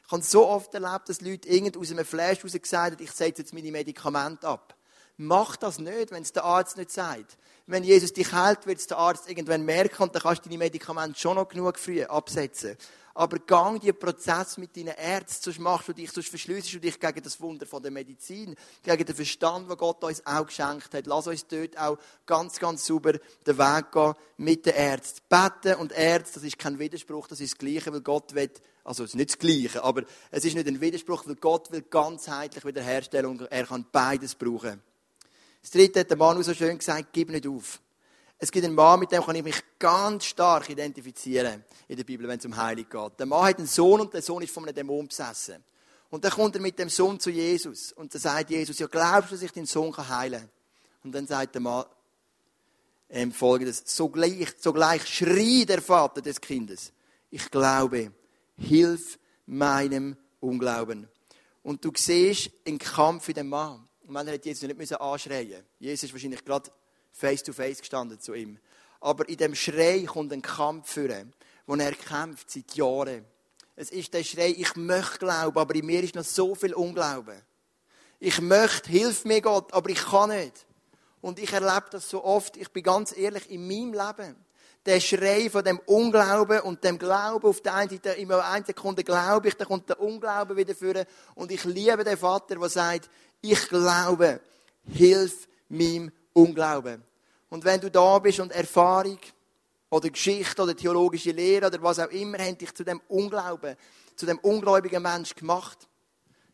Ich habe so oft erlebt, dass Leute irgend aus einem Flash raus gesagt haben, ich setze jetzt meine Medikamente ab. Mach das nicht, wenn es der Arzt nicht sagt. Wenn Jesus dich heilt, wird es der Arzt irgendwann merken und dann kannst du deine Medikamente schon noch genug früh absetzen aber gang die Prozess mit deinen Ärzten, sonst machst du dich, sonst verschließt du dich gegen das Wunder von der Medizin, gegen den Verstand, den Gott uns auch geschenkt hat. Lass uns dort auch ganz, ganz sauber den Weg gehen mit den Ärzten. Beten und Ärzte, das ist kein Widerspruch, das ist das Gleiche, weil Gott will, also es ist nicht das Gleiche, aber es ist nicht ein Widerspruch, weil Gott will ganzheitlich wiederherstellen und er kann beides brauchen. Das dritte hat der Mann so schön gesagt, gib nicht auf. Es gibt einen Mann, mit dem kann ich mich ganz stark identifizieren in der Bibel, wenn es um Heilig geht. Der Mann hat einen Sohn und der Sohn ist von einem Dämon besessen. Und dann kommt er mit dem Sohn zu Jesus und dann sagt Jesus, ja glaubst du, dass ich deinen Sohn heilen kann? Und dann sagt der Mann ähm, folgendes, sogleich, sogleich schrie der Vater des Kindes, ich glaube, hilf meinem Unglauben. Und du siehst einen Kampf in dem Mann. Und man hätte Jesus nicht anschreien müssen. Jesus ist wahrscheinlich gerade face to face gestanden zu ihm. Aber in dem Schrei kommt ein Kampf führen, wo er kämpft seit Jahren. Es ist der Schrei, ich möchte glauben, aber in mir ist noch so viel Unglauben. Ich möchte, hilf mir Gott, aber ich kann nicht. Und ich erlebe das so oft, ich bin ganz ehrlich, in meinem Leben. Der Schrei von dem Unglauben und dem Glauben auf der einen Seite, in einer Sekunde glaube ich, dann kommt der Unglauben wieder führen. Und ich liebe den Vater, der sagt, ich glaube, hilf meinem Unglauben. Und wenn du da bist und Erfahrung oder Geschichte oder theologische Lehre oder was auch immer haben dich zu dem Unglauben, zu dem ungläubigen Mensch gemacht,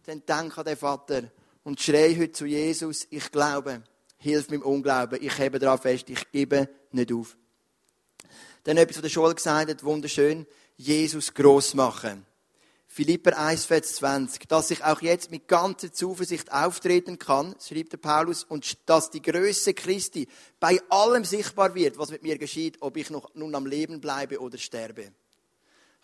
dann denk an den Vater und schrei heute zu Jesus, ich glaube, hilf mir im Unglauben, ich hebe darauf fest, ich gebe nicht auf. Dann etwas, was der Schule gesagt hat, wunderschön, Jesus groß machen. Philipper 1, Vers 20, dass ich auch jetzt mit ganzer Zuversicht auftreten kann, schreibt der Paulus, und dass die Größe Christi bei allem sichtbar wird, was mit mir geschieht, ob ich noch nun am Leben bleibe oder sterbe.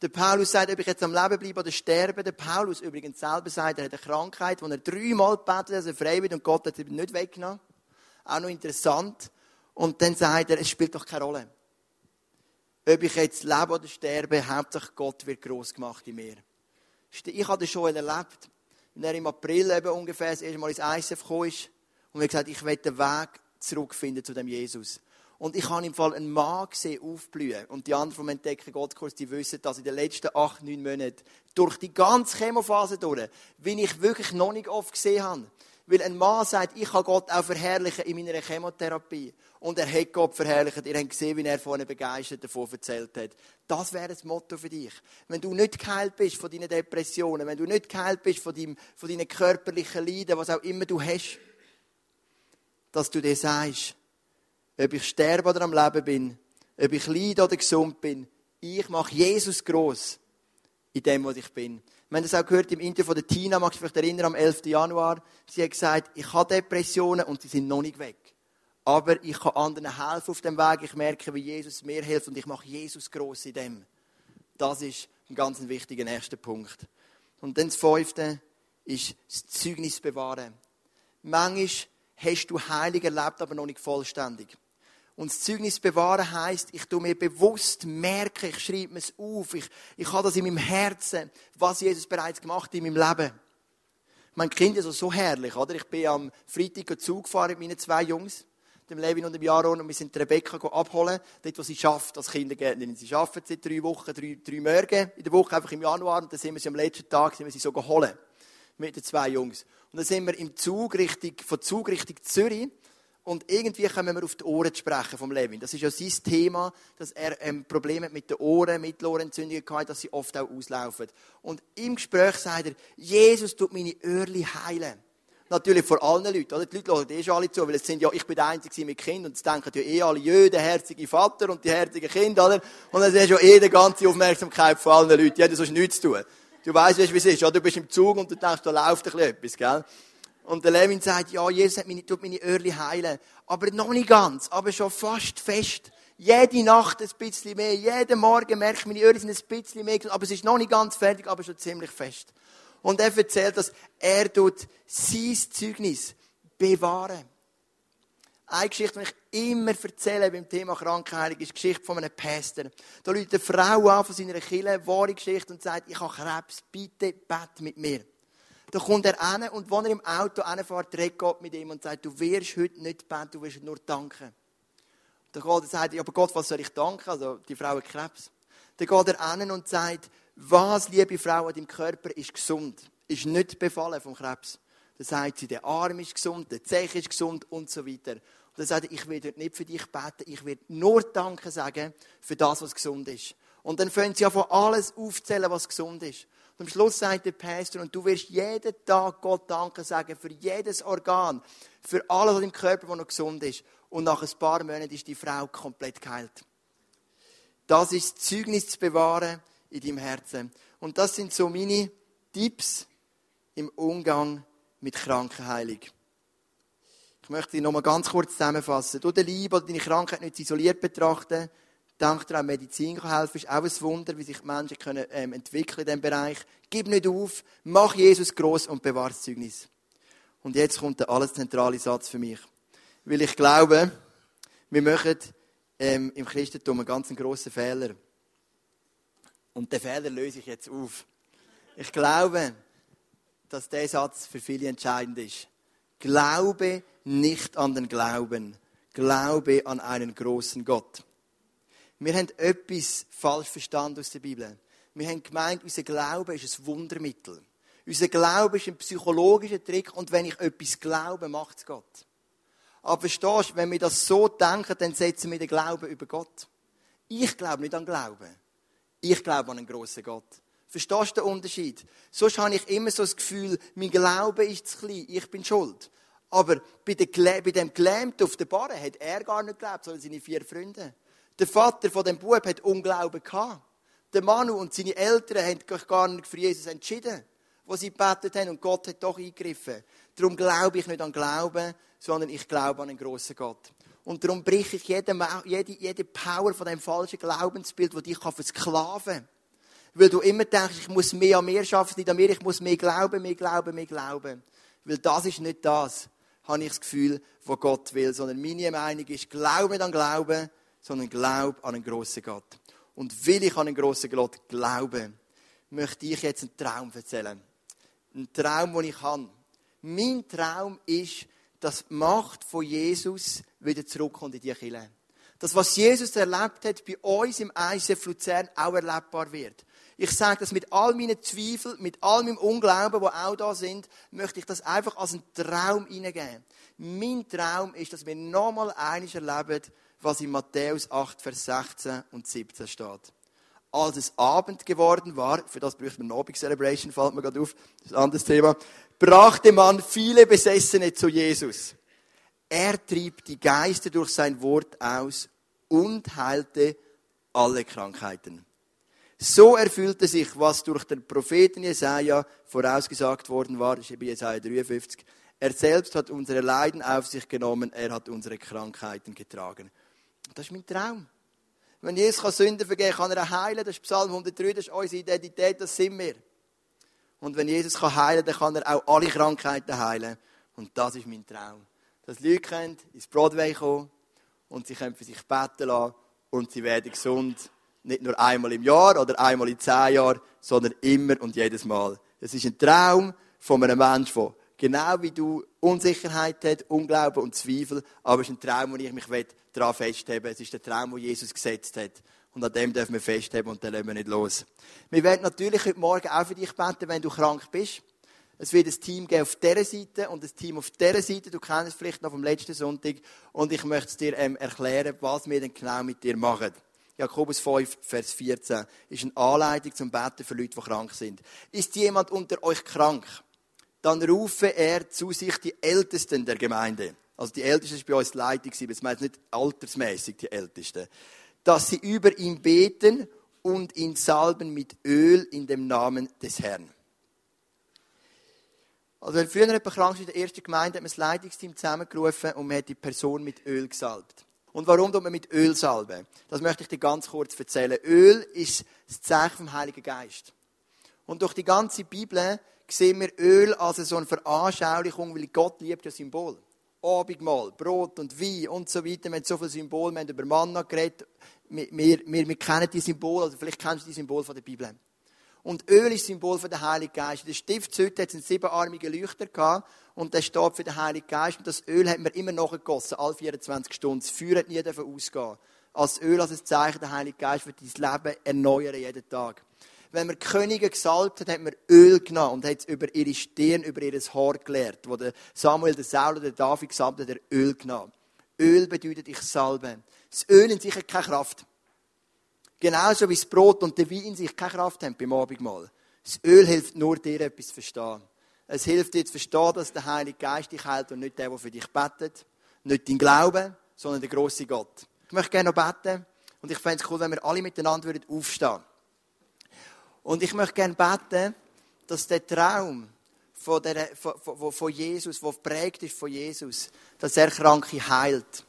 Der Paulus sagt, ob ich jetzt am Leben bleibe oder sterbe. Der Paulus übrigens selber sagt, er hat eine Krankheit, wo er dreimal betet, dass er frei wird und Gott hat ihn nicht weggenommen. Auch noch interessant. Und dann sagt er, es spielt doch keine Rolle. Ob ich jetzt lebe oder sterbe, hauptsächlich Gott wird groß gemacht in mir. Ich habe das schon erlebt. Wenn er im April eben ungefähr das erste Mal ins ISF gekommen ist und mir gesagt, ich will den Weg zurückfinden zu dem Jesus. Und ich habe im Fall einen Mann gesehen, aufblühen. Und die anderen vom Entdecken Gottkurs, die wissen, dass in den letzten acht, neun Monaten durch die ganze Chemophase durch, wie ich wirklich noch nicht oft gesehen habe, weil ein Mann sagt, ich kann Gott auch verherrlichen in meiner Chemotherapie. Und er hat Gott verherrlicht. Ihr habt gesehen, wie er vorhin begeistert davon erzählt hat. Das wäre das Motto für dich. Wenn du nicht geheilt bist von deinen Depressionen, wenn du nicht geheilt bist von, deinem, von deinen körperlichen Leiden, was auch immer du hast, dass du dir sagst, ob ich sterbe oder am Leben bin, ob ich leide oder gesund bin, ich mache Jesus groß in dem, was ich bin. Wir haben das auch gehört im Interview von der Tina, magst du dich erinnern, am 11. Januar. Sie hat gesagt, ich habe Depressionen und sie sind noch nicht weg. Aber ich kann anderen helfen auf dem Weg. Ich merke, wie Jesus mir hilft und ich mache Jesus groß in dem. Das ist ein ganz wichtiger erster Punkt. Und dann das fünfte ist das Zeugnis bewahren. Manchmal hast du heilig erlebt, aber noch nicht vollständig. Und das Zeugnis bewahren heisst, ich tue mir bewusst merken, ich schreibe es auf, ich, ich habe das in meinem Herzen, was Jesus bereits gemacht hat in meinem Leben. Mein Kind ist so herrlich, oder? Ich bin am Freitag Zug gefahren mit meinen zwei Jungs, dem Levin und dem Jaron, und wir sind Rebecca abholen, dort, wo sie schafft, als Kindergärtnerin. Sie arbeitet seit drei Wochen, drei, drei Morgen in der Woche, einfach im Januar, und dann sind wir sie am letzten Tag, sind wir sie so geholt. Mit den zwei Jungs. Und dann sind wir im Zug Richtung, von Zug Richtung Zürich, und irgendwie kommen wir auf die Ohren zu sprechen vom Levin. Das ist ja sein Thema, dass er ähm, Probleme mit den Ohren, Mittelohrentzündungen hat, dass sie oft auch auslaufen. Und im Gespräch sagt er, Jesus tut meine Öhrli heilen. Natürlich vor allen Leuten, oder? Die Leute hören eh schon alle zu, weil es sind ja, ich bin der Einzige mit Kind und es denken ja eh alle, jö, der herzige Vater und die herzige Kinder, oder? Und es ist ja eh die ganze Aufmerksamkeit von allen Leuten. Jeder sonst nichts zu tun. Du weißt, wie es ist, ja? Du bist im Zug und du denkst, da läuft ein bisschen etwas, gell? Und der Levin sagt, ja, Jesus hat meine, tut meine Öhrli heilen. Aber noch nicht ganz, aber schon fast fest. Jede Nacht ein bisschen mehr, jeden Morgen merke ich, meine Öhrli sind ein bisschen mehr, aber es ist noch nicht ganz fertig, aber schon ziemlich fest. Und er erzählt, dass er tut sein Zeugnis bewahren. Eine Geschichte, die ich immer erzähle beim Thema Krankenheilung, ist die Geschichte von einem Pastor. Da läutet eine Frau an von seiner Kille, wahre Geschichte, und sagt, ich habe Krebs, bitte bett mit mir. Da kommt er hin und wenn er im Auto hinfährt, redet Gott mit ihm und sagt, du wirst heute nicht beten, du wirst nur danken. Dann geht er sagt, aber Gott, was soll ich danken? Also, die Frau hat Krebs. Dann geht er hin und sagt, was, liebe Frau, an deinem Körper ist gesund, ist nicht befallen vom Krebs. Dann sagt sie, der Arm ist gesund, der Zeh ist gesund und so weiter. Und dann sagt er, ich werde nicht für dich beten, ich werde nur Danke sagen für das, was gesund ist. Und dann fängt sie an, alles aufzählen, was gesund ist. Und am Schluss sagt der Pastor, und du wirst jeden Tag Gott Danke sagen für jedes Organ, für alles im Körper, das noch gesund ist. Und nach ein paar Monaten ist die Frau komplett geheilt. Das ist Zeugnis zu bewahren in deinem Herzen. Und das sind so meine Tipps im Umgang mit Krankenheilung. Ich möchte die nochmal ganz kurz zusammenfassen. Du, der Liebe oder deine Krankheit nicht isoliert betrachten, dank daran Medizin kann helfen, ist auch ein Wunder, wie sich Menschen können, ähm, entwickeln in diesem Bereich. Gib nicht auf, mach Jesus groß und bewahr das Zeugnis. Und jetzt kommt der alles zentrale Satz für mich. Weil ich glaube, wir machen ähm, im Christentum einen ganz grossen Fehler. Und den Fehler löse ich jetzt auf. Ich glaube, dass der Satz für viele entscheidend ist. Glaube nicht an den Glauben. Glaube an einen großen Gott. Wir haben etwas falsch verstanden aus der Bibel. Wir haben gemeint, unser Glaube ist ein Wundermittel. Unser Glaube ist ein psychologischer Trick und wenn ich etwas glaube, macht es Gott. Aber verstehst du, wenn wir das so denken, dann setzen wir den Glauben über Gott. Ich glaube nicht an Glauben. Ich glaube an einen grossen Gott. Verstehst du den Unterschied? Sonst habe ich immer so das Gefühl, mein Glaube ist zu klein, ich bin schuld. Aber bei, dem Gelähmten auf der Barre hat er gar nicht geglaubt, sondern seine vier Freunde. Der Vater von dem Bub hat Unglauben gehabt. Der Manu und seine Eltern haben sich gar nicht für Jesus entschieden, wo sie gebetet haben und Gott hat doch eingegriffen. Darum glaube ich nicht an Glauben, sondern ich glaube an einen grossen Gott. Und darum breche ich jede, jede, jede Power von dem falschen Glaubensbild, das dich versklaven kann. Weil du immer denkst, ich muss mehr an mir schaffen, nicht an mir, ich muss mehr glauben, mehr glauben, mehr glauben. Weil das ist nicht das, habe ich das Gefühl, was Gott will. Sondern meine Meinung ist, glaube nicht an Glauben, sondern glaub an einen grossen Gott. Und will ich an einen grossen Gott glauben, möchte ich jetzt einen Traum erzählen. Ein Traum, den ich habe. Mein Traum ist, dass die Macht von Jesus wieder zurückkommt in die Kirche. Das, was Jesus erlebt hat, bei uns im ICF Luzern auch erlebbar wird. Ich sage das mit all meinen Zweifeln, mit all meinem Unglauben, wo auch da sind, möchte ich das einfach als einen Traum hineingeben. Mein Traum ist, dass wir nochmal eines erleben, was in Matthäus 8, Vers 16 und 17 steht. Als es Abend geworden war, für das bräuchte man eine Abend-Celebration, fällt mir gerade auf, das ist ein anderes Thema, brachte man viele Besessene zu Jesus. Er trieb die Geister durch sein Wort aus und heilte alle Krankheiten. So erfüllte sich, was durch den Propheten Jesaja vorausgesagt worden war, das ist Jesaja 53. Er selbst hat unsere Leiden auf sich genommen, er hat unsere Krankheiten getragen. Das ist mein Traum. Wenn Jesus Sünden vergeben kann, er heilen. Das ist Psalm 103, das ist unsere Identität, das sind wir. Und wenn Jesus kann heilen dann kann er auch alle Krankheiten heilen. Und das ist mein Traum. Dass Leute können ins Broadway kommen und sie können für sich beten lassen und sie werden gesund. Nicht nur einmal im Jahr oder einmal in zehn Jahren, sondern immer und jedes Mal. Es ist ein Traum von einem Menschen, der genau wie du Unsicherheit hat, Unglauben und Zweifel, aber es ist ein Traum, wo ich mich daran festheben will. Es ist der Traum, den Jesus gesetzt hat. Und an dem dürfen wir festheben und dann lassen wir nicht los. Wir werden natürlich heute Morgen auch für dich beten, wenn du krank bist. Es wird ein Team geben auf dieser Seite und ein Team auf dieser Seite. Du kennst es vielleicht noch vom letzten Sonntag. Und ich möchte es dir ähm, erklären, was wir denn genau mit dir machen. Jakobus 5, Vers 14 ist eine Anleitung zum Beten für Leute, die krank sind. Ist jemand unter euch krank? Dann rufe er zu sich die Ältesten der Gemeinde. Also die Ältesten ist bei uns die Leitung, das meint nicht altersmäßig die Ältesten dass sie über ihn beten und ihn salben mit Öl in dem Namen des Herrn. Also wenn früher jemand krank ist in der ersten Gemeinde, hat man das Leitungsteam zusammengerufen und man hat die Person mit Öl gesalbt. Und warum tut man mit Öl salben? Das möchte ich dir ganz kurz erzählen. Öl ist das Zeichen vom Heiligen Geist. Und durch die ganze Bibel sehen wir Öl als so eine Veranschaulichung, weil Gott liebt ja Symbol. Abendmahl, Brot und Wein und so weiter. Wir haben so viele Symbole, wir haben über Manna geredet. Wir, wir, wir, kennen die Symbole, also vielleicht kennst du die Symbole von der Bibel. Und Öl ist Symbol für den Heiligen Geist. Der Stiftshütte hat einen siebenarmigen Leuchter gehabt und der steht für den Heiligen Geist. Und das Öl hat man immer nachgegossen, alle 24 Stunden. Das Feuer hat nie ausgehen. Als Öl, als ein Zeichen, der Heilige Geist wird dein Leben erneuern jeden Tag wenn man Könige gesalbt hat, hat man Öl genommen und hat es über ihre Stirn, über ihr Haar gelehrt. Wo der Samuel, der Saul oder der David gesalbt hat, hat er Öl genommen. Öl bedeutet, ich salbe. Das Öl in sich hat keine Kraft. Genauso wie das Brot und der Wein in sich keine Kraft haben beim Abendmahl. Das Öl hilft nur dir, etwas zu verstehen. Es hilft dir zu verstehen, dass der Heilige Geist dich heilt und nicht der, der für dich betet. Nicht dein Glaube, sondern der große Gott. Ich möchte gerne noch beten und ich fände es cool, wenn wir alle miteinander aufstehen würden. Und ich möchte gerne beten, dass der Traum von, der, von, von Jesus, der geprägt ist von Jesus, dass er Kranke heilt.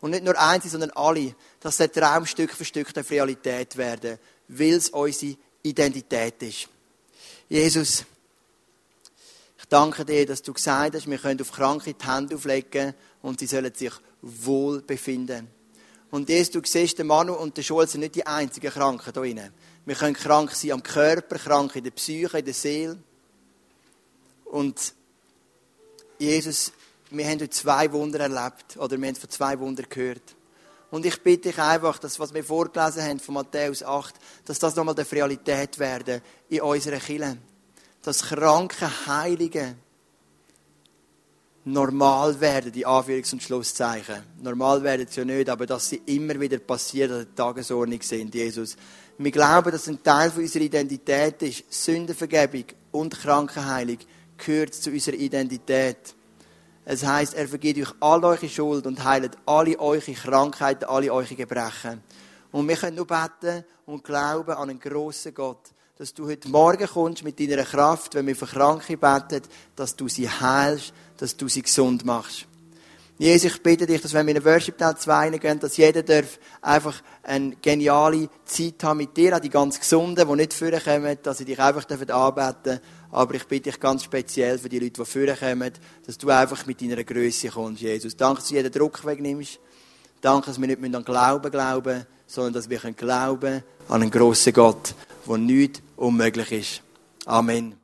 Und nicht nur eins, sondern alle, dass der Traum Stück für Stück der Realität werden, weil es unsere Identität ist. Jesus, ich danke dir, dass du gesagt hast, wir können auf Kranke die Hände auflegen und sie sollen sich wohl befinden. Und Jesus, du siehst, der Manu und der Schul sind nicht die einzigen Kranken hier drinnen. Wir können krank sein am Körper, krank in der Psyche, in der Seele. Und Jesus, wir haben heute zwei Wunder erlebt, oder wir haben von zwei Wundern gehört. Und ich bitte dich einfach, dass, was wir vorgelesen haben von Matthäus 8, dass das nochmal der Realität werden in unserer Kirche. Dass kranke Heilige normal werden, die Anführungs- und Schlusszeichen. Normal werden sie ja nicht, aber dass sie immer wieder passieren, an der Tagesordnung sind, Jesus. Wir glauben, dass ein Teil unserer Identität ist. Sündenvergebung und Krankenheilung gehört zu unserer Identität. Es heißt, er vergibt euch all eure Schuld und heilt alle eure Krankheiten, alle eure Gebrechen. Und wir können nur beten und glauben an einen grossen Gott, dass du heute Morgen kommst mit deiner Kraft, wenn wir für Kranke beten, dass du sie heilst, dass du sie gesund machst. Jesus, ich bitte dich, dass wenn wir in den Worship Teil 2 gehen, dass jeder darf einfach eine geniale Zeit haben mit dir, auch die ganz Gesunden, die nicht vorkommen, dass sie dich einfach anbeten dürfen. Aber ich bitte dich ganz speziell für die Leute, die vorkommen, dass du einfach mit deiner Größe kommst, Jesus. Danke, dass du jeden Druck wegnimmst. Danke, dass wir nicht an Glauben glauben, sondern dass wir glauben an einen grossen Gott, wo nichts unmöglich ist. Amen.